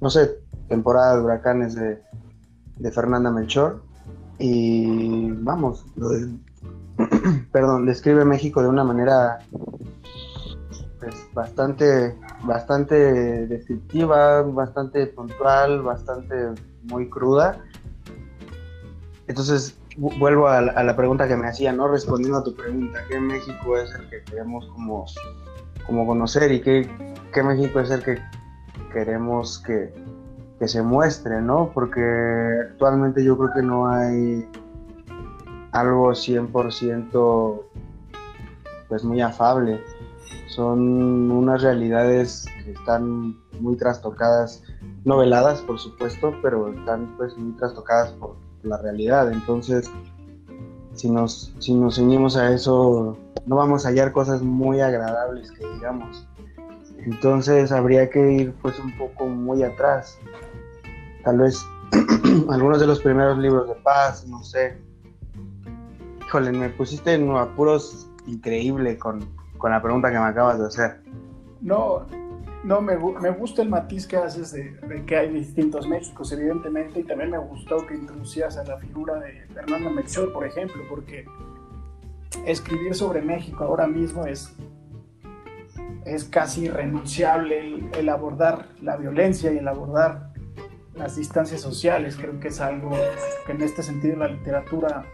no sé, temporada de huracanes de, Fernanda Melchor y vamos, perdón, describe México de una manera pues bastante, bastante descriptiva, bastante puntual, bastante muy cruda. Entonces, vuelvo a la, pregunta que me hacía, ¿no? Respondiendo a tu pregunta, ¿qué México es el que queremos como, como conocer y qué, qué México es el que queremos que, que se muestre, ¿no? Porque actualmente yo creo que no hay algo 100% pues muy afable. son unas realidades que están muy trastocadas, noveladas por supuesto, pero están pues muy trastocadas por la realidad. Entonces, si nos, si nos unimos a eso, no vamos a hallar cosas muy agradables que digamos. Entonces habría que ir pues un poco muy atrás. Tal vez algunos de los primeros libros de paz, no sé. Híjole, me pusiste en apuros increíble con, con la pregunta que me acabas de hacer. No, no, me, me gusta el matiz que haces de, que hay distintos Méxicos, evidentemente, y también me gustó que introducías a la figura de Fernando Melchor, por ejemplo, porque escribir sobre México ahora mismo es, es casi irrenunciable el, abordar la violencia y el abordar las distancias sociales. Creo que es algo que en este sentido la literatura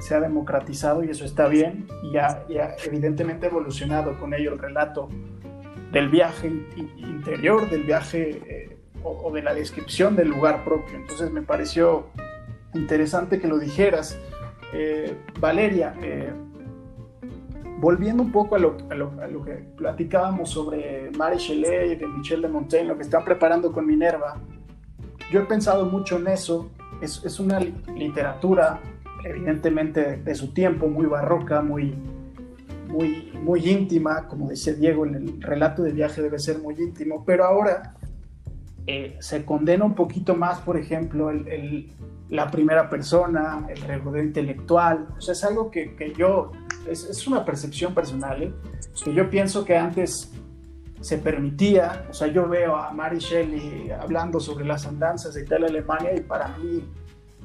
se ha democratizado y eso está bien y ha, evidentemente evolucionado con ello el relato del viaje interior, del viaje eh, o, de la descripción del lugar propio. Entonces me pareció interesante que lo dijeras. Eh, Valeria, eh, volviendo un poco a lo, que platicábamos sobre Marie Shelley, de Michel de Montaigne, lo que están preparando con Minerva, yo he pensado mucho en eso. Es, es una literatura, evidentemente, de su tiempo, muy barroca, muy, muy, muy íntima, como decía Diego, el relato de viaje debe ser muy íntimo, pero ahora eh, se condena un poquito más, por ejemplo, el, la primera persona, el regodeo intelectual, o sea, es algo que, que yo, es, es, una percepción personal, ¿eh? que yo pienso que antes se permitía, o sea, yo veo a Mary Shelley hablando sobre las andanzas de Italia Alemania y para mí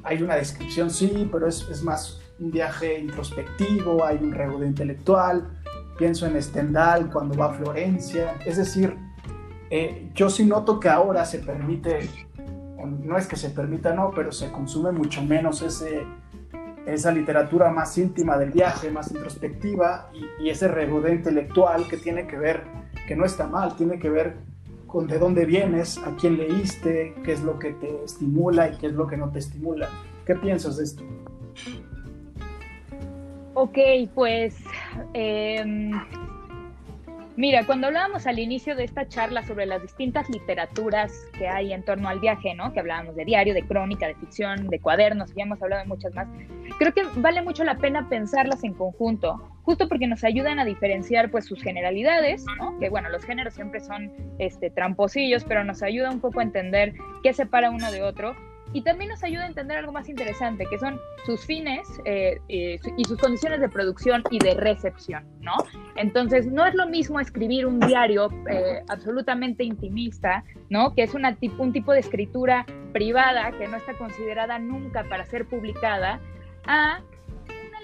hay una descripción, sí, pero es, es más un viaje introspectivo, hay un regodeo intelectual, pienso en Stendhal cuando va a Florencia, es decir, eh, yo sí noto que ahora se permite, no es que se permita, no, pero se consume mucho menos ese, esa literatura más íntima del viaje, más introspectiva y, y ese regodeo intelectual que tiene que ver, que no está mal, tiene que ver con de dónde vienes, a quién leíste, qué es lo que te estimula y qué es lo que no te estimula. ¿Qué piensas de esto? Ok, pues em, mira, cuando hablábamos al inicio de esta charla sobre las distintas literaturas que hay en torno al viaje, ¿no? Que hablábamos de diario, de crónica, de ficción, de cuadernos, ya hemos hablado de muchas más. Creo que vale mucho la pena pensarlas en conjunto, justo porque nos ayudan a diferenciar pues sus generalidades, ¿no? Que bueno, los géneros siempre son este tramposillos, pero nos ayuda un poco a entender qué separa uno de otro y también nos ayuda a entender algo más interesante, que son sus fines eh, eh, y sus condiciones de producción y de recepción, ¿no? Entonces, no es lo mismo escribir un diario eh, absolutamente intimista, ¿no? Que es una, un tipo de escritura privada que no está considerada nunca para ser publicada, a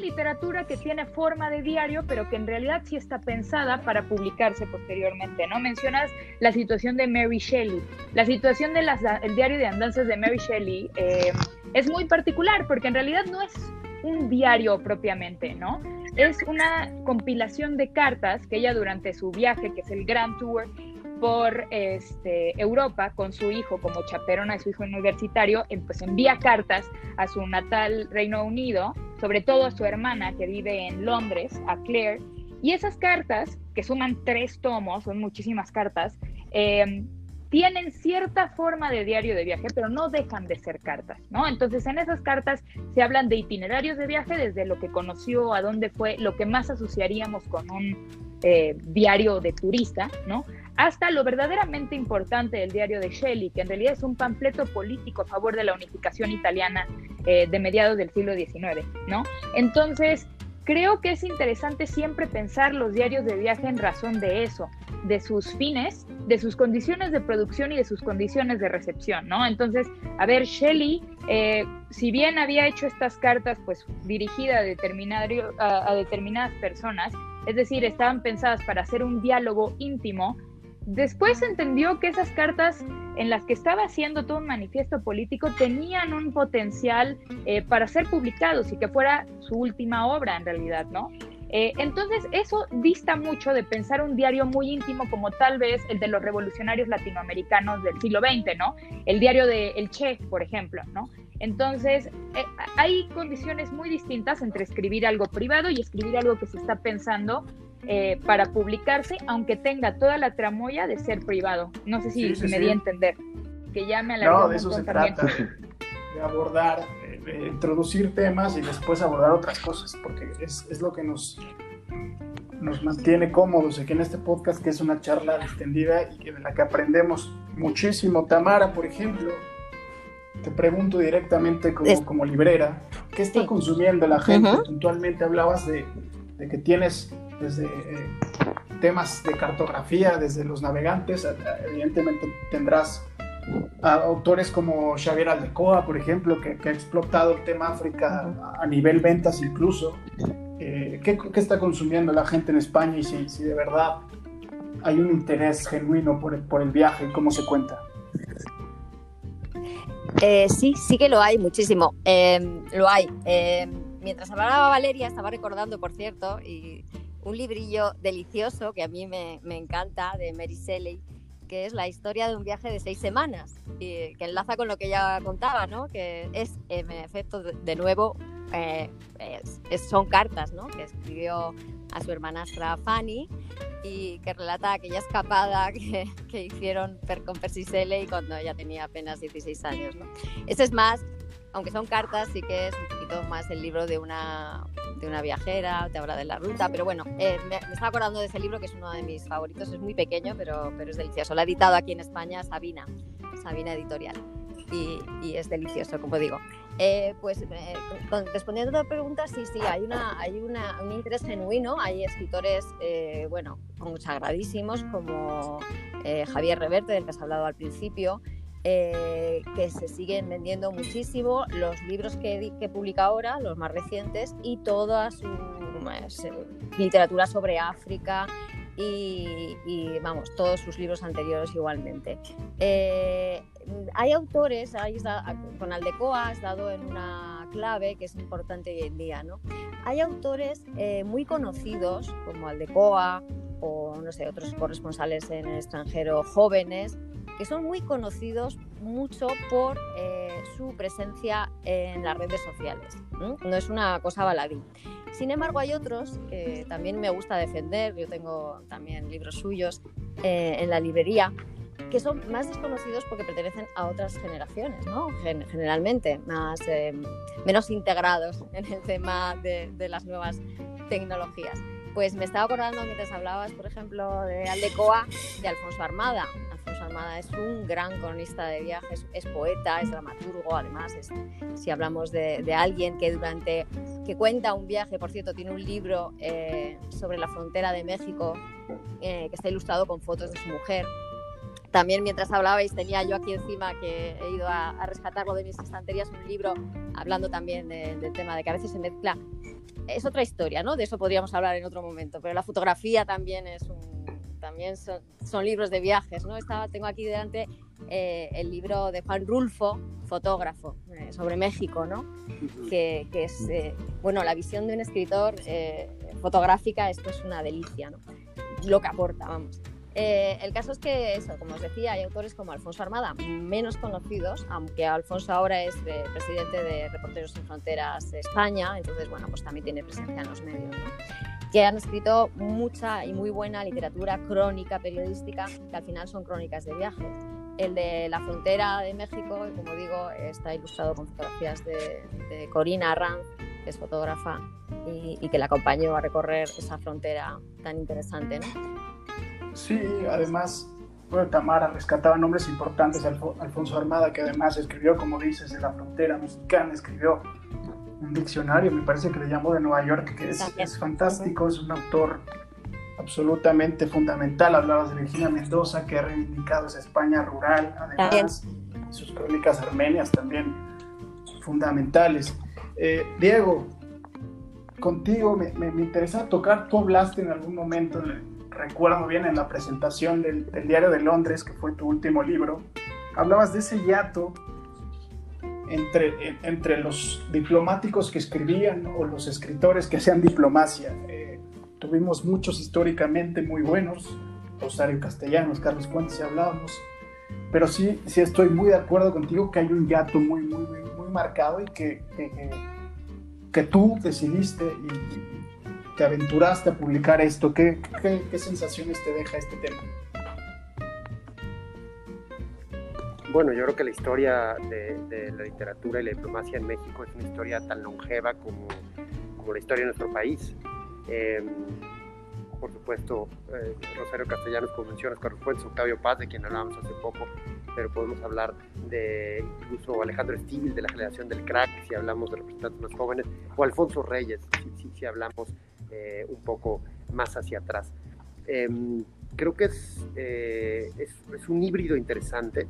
literatura que tiene forma de diario, pero que en realidad sí está pensada para publicarse posteriormente, ¿no? Mencionas la situación de Mary Shelley. La situación del diario de andanzas de Mary Shelley eh, es muy particular porque en realidad no es un diario propiamente, ¿no? Es una compilación de cartas que ella durante su viaje, que es el Grand Tour, por este, Europa con su hijo como chaperona de su hijo universitario, pues envía cartas a su natal Reino Unido sobre todo a su hermana que vive en Londres, a Claire, y esas cartas, que suman tres tomos, son muchísimas cartas, em, tienen cierta forma de diario de viaje, pero no dejan de ser cartas, ¿no? Entonces, en esas cartas se hablan de itinerarios de viaje, desde lo que conoció, a dónde fue, lo que más asociaríamos con un eh, diario de turista, ¿no? Hasta lo verdaderamente importante del diario de Shelley, que en realidad es un panfleto político a favor de la unificación italiana eh, de mediados del siglo XIX, ¿no? Entonces, creo que es interesante siempre pensar los diarios de viaje en razón de eso, de sus fines, de sus condiciones de producción y de sus condiciones de recepción, ¿no? Entonces, a ver, Shelley, eh, si bien había hecho estas cartas, pues dirigida a, a determinadas personas, es decir, estaban pensadas para hacer un diálogo íntimo, Después entendió que esas cartas en las que estaba haciendo todo un manifiesto político tenían un potencial eh, para ser publicados y que fuera su última obra en realidad, ¿no? Eh, entonces eso dista mucho de pensar un diario muy íntimo como tal vez el de los revolucionarios latinoamericanos del siglo XX, ¿no? El diario de El Che, por ejemplo, ¿no? Entonces, eh, hay condiciones muy distintas entre escribir algo privado y escribir algo que se está pensando eh, para publicarse, aunque tenga toda la tramoya de ser privado. No sé si me di a entender. Que ya me No, de eso se trata, de abordar, de introducir temas y después abordar otras cosas, porque es, es lo que nos, nos mantiene cómodos aquí en este podcast, que es una charla extendida y de la que aprendemos muchísimo. Tamara, por ejemplo, te pregunto directamente como, como librera, ¿qué está consumiendo la gente? Puntualmente hablabas de, de, que tienes desde eh, temas de cartografía, desde los navegantes, evidentemente tendrás a autores como Xavier Aldecoa, por ejemplo, que, que, ha explotado el tema África a nivel ventas incluso. Eh, ¿qué, ¿qué, está consumiendo la gente en España y si, si de verdad hay un interés genuino por el, por el viaje y cómo se cuenta? Eh, sí, sí que lo hay muchísimo. Eh, lo hay. Eh, mientras hablaba Valeria, estaba recordando, por cierto, y un librillo delicioso que a mí me, me encanta de Mary Shelley, que es la historia de un viaje de seis semanas, y que enlaza con lo que ella contaba, ¿no? que es, en efecto, de nuevo, es, son cartas ¿no? que escribió a su hermanastra Fanny y que relata aquella escapada que, que hicieron con Percy Shelley cuando ella tenía apenas 16 años. ¿no? Ese es más, aunque son cartas, sí que es un poquito más el libro de una, de una viajera, te habla de la ruta, pero bueno, eh, me, me, estaba acordando de ese libro que es uno de mis favoritos, es muy pequeño, pero, pero es delicioso. Lo ha editado aquí en España Sabina, Sabina Editorial. Y, y, es delicioso, como digo. Eh, pues eh, con, respondiendo a tu pregunta, sí, sí, hay, una, hay una, un interés genuino, hay escritores, eh, bueno, consagradísimos como eh, Javier Reverte, del que has hablado al principio, que se siguen vendiendo muchísimo, los libros que, que, publica ahora, los más recientes, y toda su pues, literatura sobre África, y, y, vamos, todos sus libros anteriores igualmente. Eh, hay autores, hay, con Aldecoa has dado en una clave que es importante hoy en día, ¿no? Hay autores eh, muy conocidos como Aldecoa o no sé, otros corresponsales en el extranjero jóvenes que son muy conocidos mucho por eh, su presencia en las redes sociales. ¿no? no es una cosa baladí. Sin embargo, hay otros que también me gusta defender, yo tengo también libros suyos eh, en la librería, que son más desconocidos porque pertenecen a otras generaciones, ¿no? Gen generalmente, más, eh, menos integrados en el tema de, de las nuevas tecnologías. Pues me estaba acordando mientras hablabas, por ejemplo, de Aldecoa, de Alfonso Armada. Alfonso Armada es un gran cronista de viajes, es poeta, es dramaturgo, además, es, si hablamos de, de, alguien que durante, que cuenta un viaje, por cierto, tiene un libro eh, sobre la frontera de México eh, que está ilustrado con fotos de su mujer. También mientras hablabais tenía yo aquí encima que he ido a, a rescatarlo de mis estanterías un libro hablando también de, del tema de que a veces se mezcla es otra historia, ¿no? De eso podríamos hablar en otro momento, pero la fotografía también es un, también son, son libros de viajes, ¿no? Estaba, tengo aquí delante eh, el libro de Juan Rulfo, fotógrafo, eh, sobre México, ¿no? Que, que es, eh, bueno, la visión de un escritor eh, fotográfica, esto es una delicia, ¿no? Lo que aporta, vamos. Eh, el caso es que, eso, como os decía, hay autores como Alfonso Armada, menos conocidos, aunque Alfonso ahora es de, presidente de Reporteros Sin Fronteras España, entonces, bueno, pues también tiene presencia en los medios, ¿no? Que han escrito mucha y muy buena literatura crónica, periodística, que al final son crónicas de viajes. El de la frontera de México, como digo, está ilustrado con fotografías de, de Corina Arranz, que es fotógrafa y, y que la acompañó a recorrer esa frontera tan interesante, ¿no? Sí, además, bueno, Tamara rescataba nombres importantes, Alf Alfonso Armada, que además escribió, como dices, de la frontera mexicana, escribió un diccionario, me parece que le llamó de Nueva York, que es, es fantástico, es un autor absolutamente fundamental. Hablabas de Virginia Mendoza, que ha reivindicado esa España rural, además, también. sus crónicas armenias también fundamentales. Eh, Diego, contigo me, me, me, interesa tocar, tú hablaste en algún momento, recuerdo bien en la presentación del, del, Diario de Londres, que fue tu último libro, hablabas de ese hiato entre, entre los diplomáticos que escribían o los escritores que hacían diplomacia. Eh, tuvimos muchos históricamente muy buenos, Rosario Castellanos, Carlos Fuentes, hablábamos, pero sí, sí estoy muy de acuerdo contigo que hay un hiato muy, muy, muy, muy marcado y que, que, que, tú decidiste y, te aventuraste a publicar esto? ¿Qué, qué, sensaciones te deja este tema? Bueno, yo creo que la historia de, la literatura y la diplomacia en México es una historia tan longeva como, como la historia de nuestro país. Em, por supuesto, eh, Rosario Castellanos, como mencionas, Carlos Fuentes, Octavio Paz, de quien hablábamos hace poco, pero podemos hablar de incluso Alejandro Estíbil, de la generación del crack, si hablamos de representantes más jóvenes, o Alfonso Reyes, si, si, hablamos eh, un poco más hacia atrás. Em, creo que eh, es, es, un híbrido interesante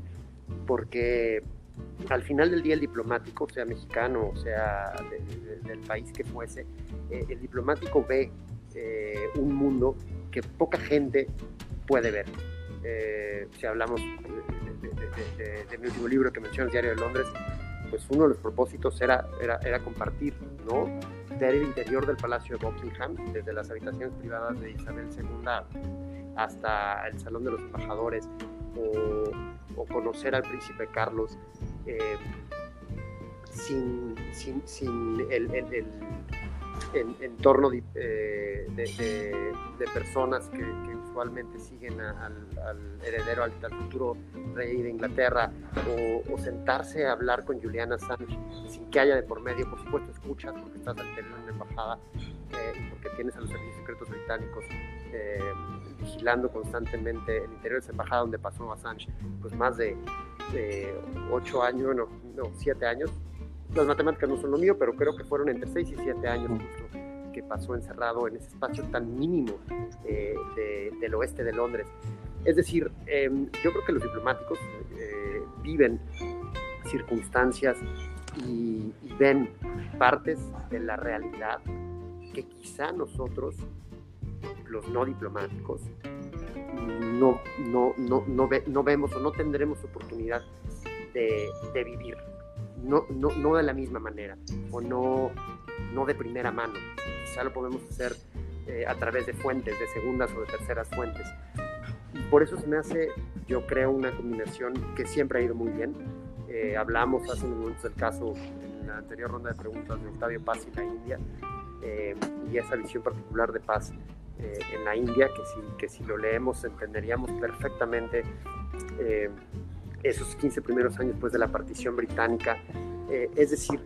porque al final del día el diplomático, sea mexicano, o sea del país que fuese, el diplomático ve eh, un mundo que poca gente puede ver. Eh, si hablamos de, mi último libro que mencionas, Diario de Londres, pues uno de los propósitos era, era, era compartir, ¿no? Ver el interior del Palacio de Buckingham, desde las habitaciones privadas de Isabel II hasta el Salón de los Embajadores, o, conocer al príncipe Carlos eh, sin, sin, sin el, en, entorno eh, de, personas que, usualmente siguen al, heredero, al, futuro rey de Inglaterra, o, sentarse a hablar con Juliana Assange sin que haya de por medio, por supuesto, escuchas porque estás al tener una embajada eh, y porque tienes a los servicios secretos británicos eh, vigilando constantemente el interior de esa embajada donde pasó Assange, pues más de, ocho años, no, no, siete años, las matemáticas no son lo mío, pero creo que fueron entre 6 y 7 años justo que pasó encerrado en ese espacio tan mínimo eh, del oeste de Londres. Es decir, em, yo creo que los diplomáticos eh, viven circunstancias y, ven partes de la realidad que quizá nosotros, los no diplomáticos, no, no, no, no, no vemos o no tendremos oportunidad de, de vivir no, no, no de la misma manera o no, no de primera mano. Quizá lo podemos hacer eh, a través de fuentes, de segundas o de terceras fuentes. Por eso se me hace, yo creo, una combinación que siempre ha ido muy bien. Eh, hablamos hace unos momentos del caso en la anterior ronda de preguntas de Octavio Paz y la India eh, y esa visión particular de Paz en la India, que si, que si lo leemos entenderíamos perfectamente esos 15 primeros años después de la partición británica. Eh, es decir,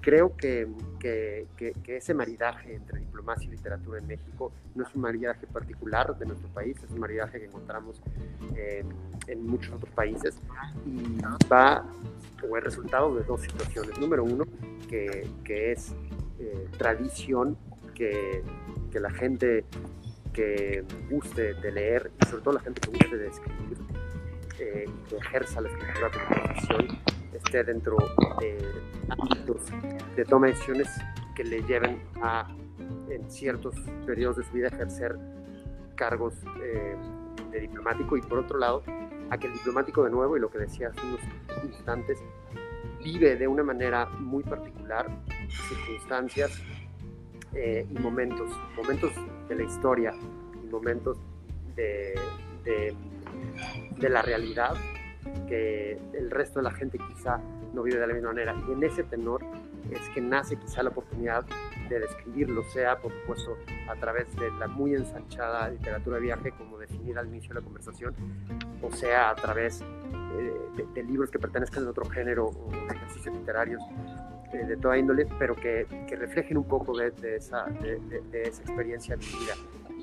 creo que, que, ese maridaje entre diplomacia y literatura en México no es un maridaje particular de nuestro país, es un maridaje que encontramos en muchos otros países y va o es resultado de dos situaciones. Número uno, que, es eh, tradición que, que la gente que guste de leer y sobre todo la gente que guste de escribir eh, que ejerza la escritura como profesión esté dentro de ámbitos de toma de decisiones que le lleven a, en ciertos periodos de su vida, ejercer cargos eh, de diplomático. Y por otro lado, a que el diplomático de nuevo, y lo que decía hace unos instantes, vive de una manera muy particular circunstancias eh, y momentos, momentos de la historia y momentos de de la realidad que el resto de la gente quizá no vive de la misma manera. Y en ese tenor es que nace quizá la oportunidad de describirlo, sea por supuesto a través de la muy ensanchada literatura de viaje, como definida al inicio de la conversación, o sea a través eh, de, libros que pertenezcan a otro género o de ejercicios literarios eh, de toda índole, pero que, que reflejen un poco de, esa, de, de esa experiencia vivida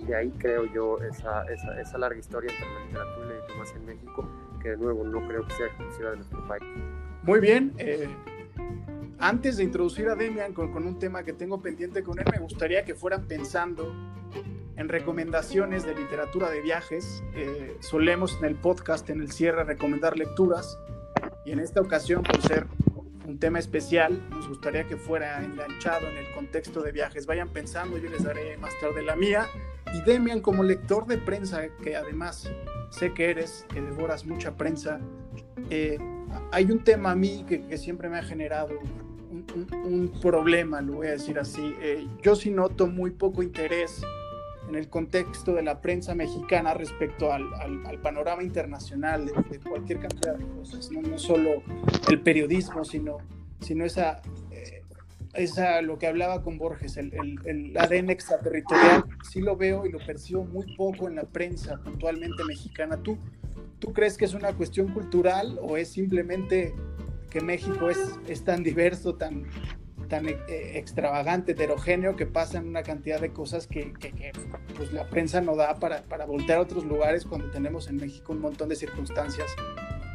y de ahí creo yo esa, esa, larga historia entre la literatura y la diplomacia en México, que de nuevo no creo que sea exclusiva de nuestro país. Muy bien. Eh, antes de introducir a Demian con, con, un tema que tengo pendiente con él, me gustaría que fueran pensando en recomendaciones de literatura de viajes. Eh, solemos en el podcast, en el cierre, recomendar lecturas. Y en esta ocasión, por ser un tema especial, nos gustaría que fuera enganchado en el contexto de viajes. Vayan pensando, yo les daré más tarde la mía. Y Demian, como lector de prensa, que además sé que eres, que devoras mucha prensa, eh, hay un tema a mí que, siempre me ha generado un, problema, lo voy a decir así. Eh, yo sí noto muy poco interés en el contexto de la prensa mexicana respecto al, panorama internacional de, cualquier cantidad de cosas, no, no solo el periodismo, sino, sino esa es lo que hablaba con Borges, el, el, ADN extraterritorial, sí lo veo y lo percibo muy poco en la prensa puntualmente mexicana. ¿Tú, ¿Tú crees que es una cuestión cultural o es simplemente que México es, es tan diverso, tan, tan eh, extravagante, heterogéneo, que pasan una cantidad de cosas que, pues, la prensa no da para, para, voltear a otros lugares cuando tenemos en México un montón de circunstancias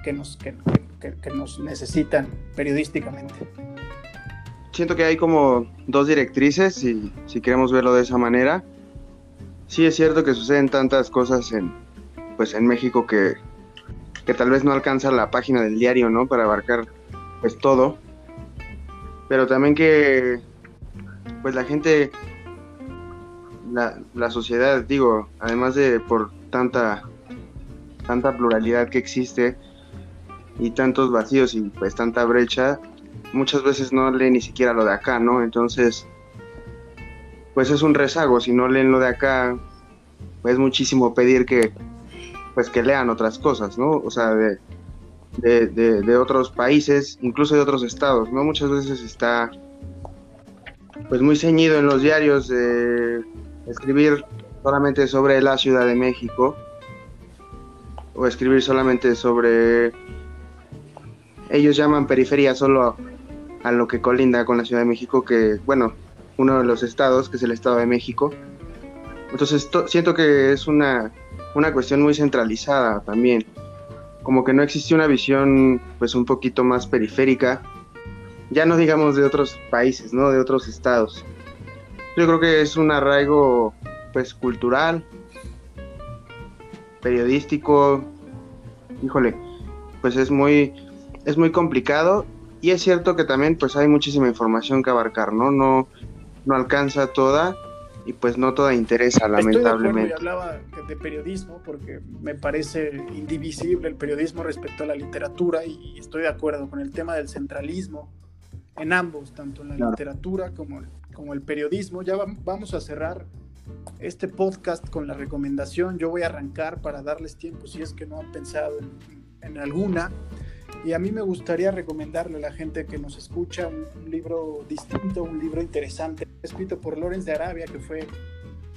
que nos, que, que nos necesitan periodísticamente? siento que hay como dos directrices, si, si queremos verlo de esa manera. Sí es cierto que suceden tantas cosas en, pues en México que, que tal vez no alcanza la página del diario, ¿no? Para abarcar pues todo. Pero también que pues la gente, la, la sociedad, digo, además de por tanta, tanta pluralidad que existe y tantos vacíos y pues tanta brecha, muchas veces no leen ni siquiera lo de acá, ¿no? Entonces, pues es un rezago, si no leen lo de acá, pues es muchísimo pedir que, pues que lean otras cosas, ¿no? O sea, de, de, otros países, incluso de otros estados, ¿no? Muchas veces está, pues muy ceñido en los diarios de escribir solamente sobre la Ciudad de México o escribir solamente sobre ellos llaman periferia solo a lo que colinda con la Ciudad de México, que, bueno, uno de los estados, que es el Estado de México. Entonces siento que es una, una cuestión muy centralizada también, como que no existe una visión pues un poquito más periférica, ya no digamos de otros países, ¿no? De otros estados. Yo creo que es un arraigo pues cultural, periodístico, híjole, pues es muy, es muy complicado y es cierto que también pues hay muchísima información que abarcar, ¿no? No, no alcanza toda y pues no toda interesa, lamentablemente. Estoy de hablaba de periodismo porque me parece indivisible el periodismo respecto a la literatura y estoy de acuerdo con el tema del centralismo en ambos, tanto en la literatura como, como el periodismo. Ya vamos a cerrar este podcast con la recomendación. Yo voy a arrancar para darles tiempo si es que no han pensado en, en alguna. Y a mí me gustaría recomendarle a la gente que nos escucha un, libro distinto, un libro interesante, escrito por Lorenz de Arabia, que fue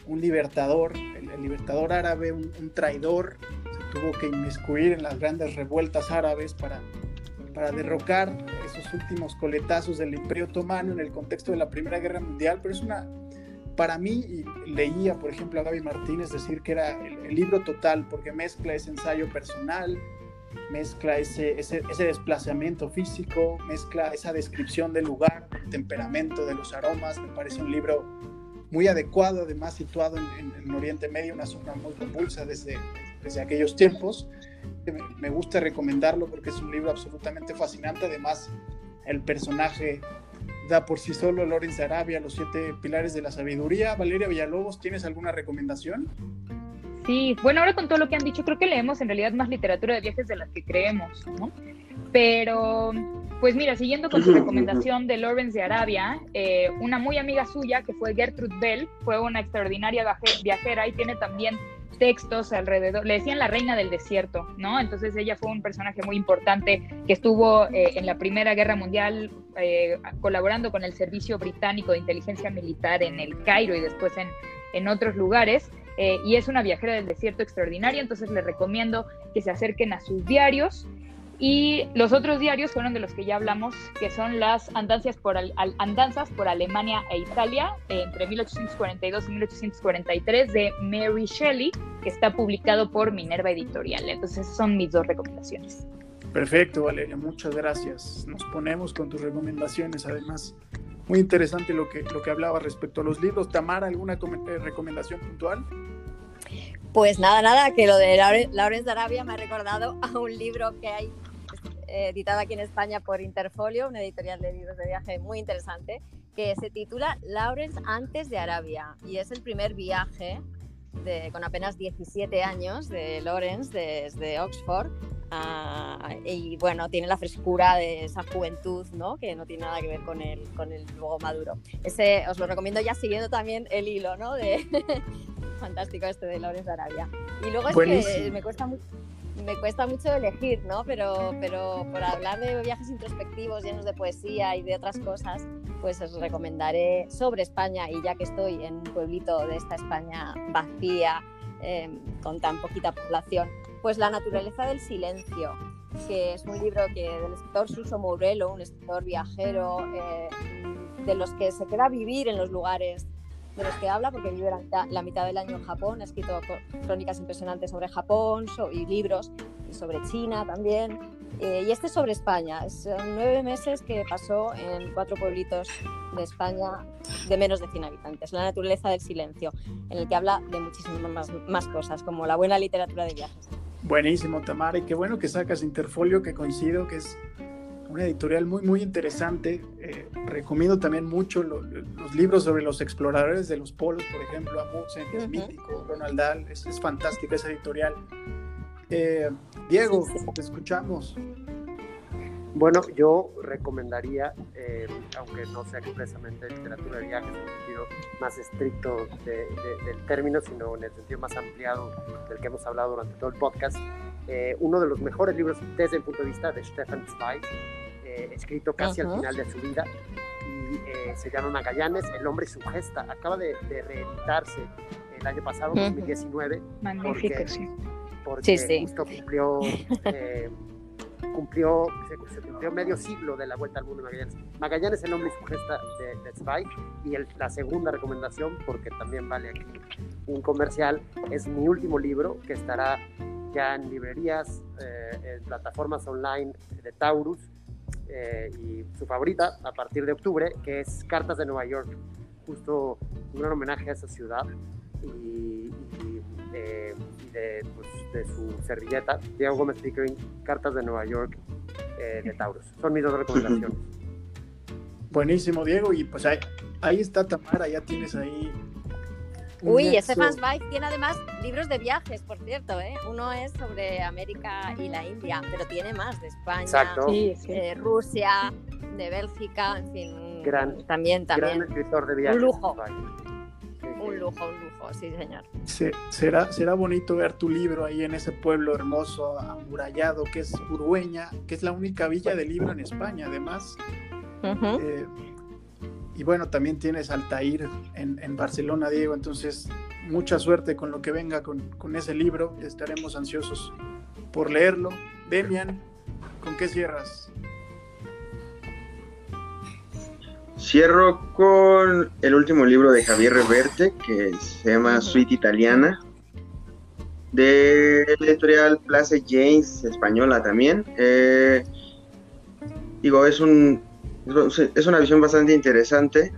un libertador, el, libertador árabe, un, traidor, se tuvo que inmiscuir en las grandes revueltas árabes para, para derrocar esos últimos coletazos del Imperio Otomano en el contexto de la Primera Guerra Mundial, pero es una, para mí, y leía, por ejemplo, a Gaby Martínez decir que era el libro total, porque mezcla ese ensayo personal, mezcla ese, ese, desplazamiento físico, mezcla esa descripción del lugar, del temperamento, de los aromas. Me parece un libro muy adecuado, además situado en, en, Oriente Medio, una zona muy convulsa desde, desde aquellos tiempos. Me, me, gusta recomendarlo porque es un libro absolutamente fascinante. Además, el personaje da por sí solo Lorenz Arabia, Los siete pilares de la sabiduría. Valeria Villalobos, ¿tienes alguna recomendación? Sí, bueno, ahora con todo lo que han dicho, creo que leemos en realidad más literatura de viajes de las que creemos, ¿no? Pero, pues mira, siguiendo con su recomendación de Lawrence de Arabia, eh, una muy amiga suya, que fue Gertrude Bell, fue una extraordinaria viajera y tiene también textos alrededor, le decían la reina del desierto, ¿no? Entonces ella fue un personaje muy importante que estuvo eh, en la Primera Guerra Mundial eh, colaborando con el Servicio Británico de Inteligencia Militar en el Cairo y después en, en otros lugares. Eh, y es una viajera del desierto extraordinaria, entonces les recomiendo que se acerquen a sus diarios. Y los otros diarios fueron de los que ya hablamos, que son las andanzas por, Alemania e Italia eh, entre 1842 y 1843 de Mary Shelley, que está publicado por Minerva Editorial. Entonces son mis dos recomendaciones. Perfecto, Valeria, muchas gracias. Nos ponemos con tus recomendaciones, además. Muy interesante lo que, lo que hablaba respecto a los libros. Tamara, ¿alguna eh, recomendación puntual? Pues nada, nada, que lo de Lawrence de Arabia me ha recordado a un libro que hay eh, editado aquí en España por Interfolio, una editorial de libros de viaje muy interesante, que se titula Lawrence antes de Arabia y es el primer viaje de, con apenas 17 años de Lawrence desde Oxford Ah, y bueno, tiene la frescura de esa juventud, ¿no? Que no tiene nada que ver con el, con el luego maduro. Ese os lo recomiendo ya siguiendo también el hilo, ¿no? De fantástico este de Lawrence Arabia. Y luego es que me cuesta mucho me cuesta mucho elegir, ¿no? Pero, pero por hablar de viajes introspectivos llenos de poesía y de otras cosas, pues os recomendaré sobre España y ya que estoy en un pueblito de esta España vacía, em, con tan poquita población, pues La naturaleza del silencio, que es un libro que del escritor Suso Mourelo, un escritor viajero, eh, de los que se queda a vivir en los lugares de los que habla, porque vive la, mitad del año en Japón, ha escrito crónicas impresionantes sobre Japón y libros, sobre China también. Eh, y este es sobre España, son nueve meses que pasó en cuatro pueblitos de España de menos de 100 habitantes, La naturaleza del silencio, en el que habla de muchísimas más, más cosas, como la buena literatura de viajes. Buenísimo, Tamara, y qué bueno que sacas Interfolio, que coincido que es una editorial muy, muy interesante. Eh, recomiendo también mucho los libros sobre los exploradores de los polos, por ejemplo, Amundsen, que es mítico, Ronald Dahl, es, es fantástica esa editorial. Eh, Diego, te escuchamos. Bueno, yo recomendaría, eh, aunque no sea expresamente literatura de viajes en el sentido más estricto del término, sino en el sentido más ampliado del que hemos hablado durante todo el podcast, uno de los mejores libros desde el punto de vista de Stefan Zweig, eh, escrito casi al final de su vida, y eh, se llama Magallanes, El hombre y su gesta. Acaba de, reeditarse el año pasado, 2019. Magnífico, porque, sí. Porque justo cumplió, eh, cumplió, se, cumplió medio siglo de la vuelta al mundo de Magallanes. Magallanes, El hombre y su gesta de, de Zweig. Y el, la segunda recomendación, porque también vale aquí un comercial, es mi último libro que estará ya en librerías, en plataformas online de Taurus eh, y su favorita a partir de octubre, que es Cartas de Nueva York, justo un gran homenaje a esa ciudad y, eh, pues, de, su servilleta, Diego Gómez Pickering, Cartas de Nueva York eh, de Taurus. Son mis dos recomendaciones. Buenísimo, Diego, y pues ahí, ahí está Tamara, ya tienes ahí Uy, ese Bike tiene además libros de viajes, por cierto, ¿eh? Uno es sobre América y la India, pero tiene más de España, de Rusia, de Bélgica, en fin. Gran, también, también. Gran escritor de viajes. Un lujo. Un lujo, un lujo, sí, señor. será, será bonito ver tu libro ahí en ese pueblo hermoso, amurallado, que es Urueña, que es la única villa de libro en España, además. Y bueno, también tienes Altair en, en, Barcelona, Diego. Entonces, mucha suerte con lo que venga con, con, ese libro. Estaremos ansiosos por leerlo. Demian, ¿con qué cierras? Cierro con el último libro de Javier Reverte, que se llama Suite Italiana, de la editorial Place James, española también. Eh, digo, es un, es una visión bastante interesante.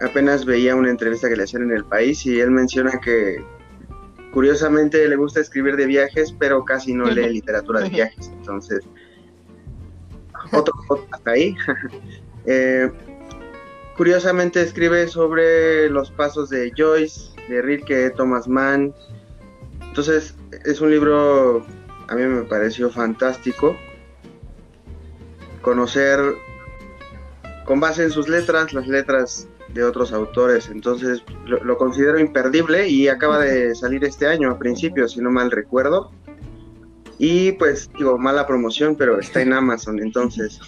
Apenas veía una entrevista que le hacían en el país y él menciona que curiosamente le gusta escribir de viajes, pero casi no lee literatura de viajes. Entonces, otro hasta ahí. Eh, curiosamente escribe sobre los pasos de Joyce, de Rilke, Thomas Mann. Entonces, es un libro, a mí me pareció fantástico. Conocer con base en sus letras, las letras de otros autores. Entonces lo, considero imperdible y acaba de salir este año a principio, si no mal recuerdo. Y pues digo, mala promoción, pero está en Amazon, entonces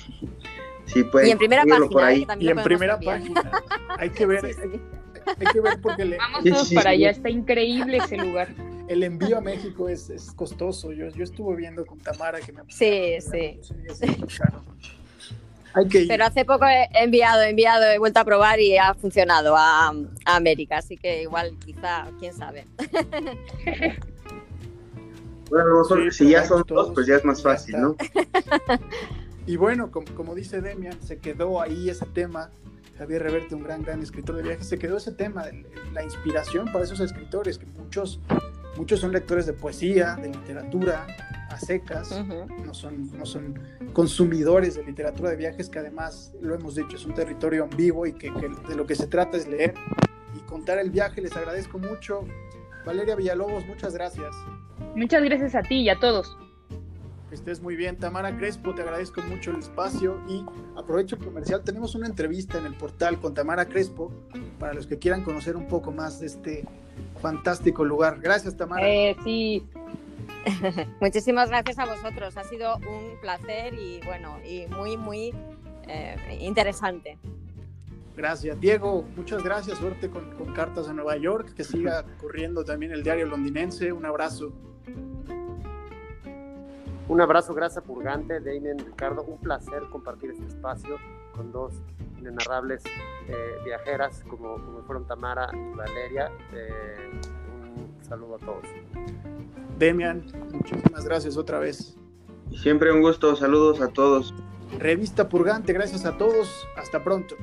sí pueden y en primera página, por ahí. Y en primera página. Hay que ver, hay, que ver porque le... Vamos todos para allá, está increíble ese lugar. El envío a México es, es costoso. Yo, yo estuve viendo con Tamara que me... Sí, sí. Pero hace poco he enviado, he enviado, he vuelto a probar y ha funcionado a, América, así que igual, quizá, quién sabe. Bueno, si ya son dos, pues ya es más fácil, ¿no? Y bueno, como, dice Demian, se quedó ahí ese tema. Javier Reverte, un gran, gran escritor de viajes, se quedó ese tema, la inspiración para esos escritores, que muchos, muchos son lectores de poesía, de literatura, a secas, no, son, no son consumidores de literatura de viajes, que además, lo hemos dicho, es un territorio en vivo y que, de lo que se trata es leer y contar el viaje. Les agradezco mucho. Valeria Villalobos, muchas gracias. Muchas gracias a ti y a todos. Que estés muy bien. Tamara Crespo, te agradezco mucho el espacio y aprovecho el comercial. Tenemos una entrevista en el portal con Tamara Crespo para los que quieran conocer un poco más de este fantástico lugar. Gracias, Tamara. Eh, sí, Muchísimas gracias a vosotros. Ha sido un placer y bueno, y muy, muy eh, interesante. Gracias. Diego, muchas gracias. Suerte con, con Cartas de Nueva York. Que siga corriendo también el diario londinense. Un abrazo. Un abrazo, gracias Purgante, Damien, Ricardo. Un placer compartir este espacio con dos inenarrables eh, viajeras como, como, fueron Tamara y Valeria. Eh, un saludo a todos. Demian, muchísimas gracias otra vez. Siempre un gusto, saludos a todos. Revista Purgante, gracias a todos. Hasta pronto.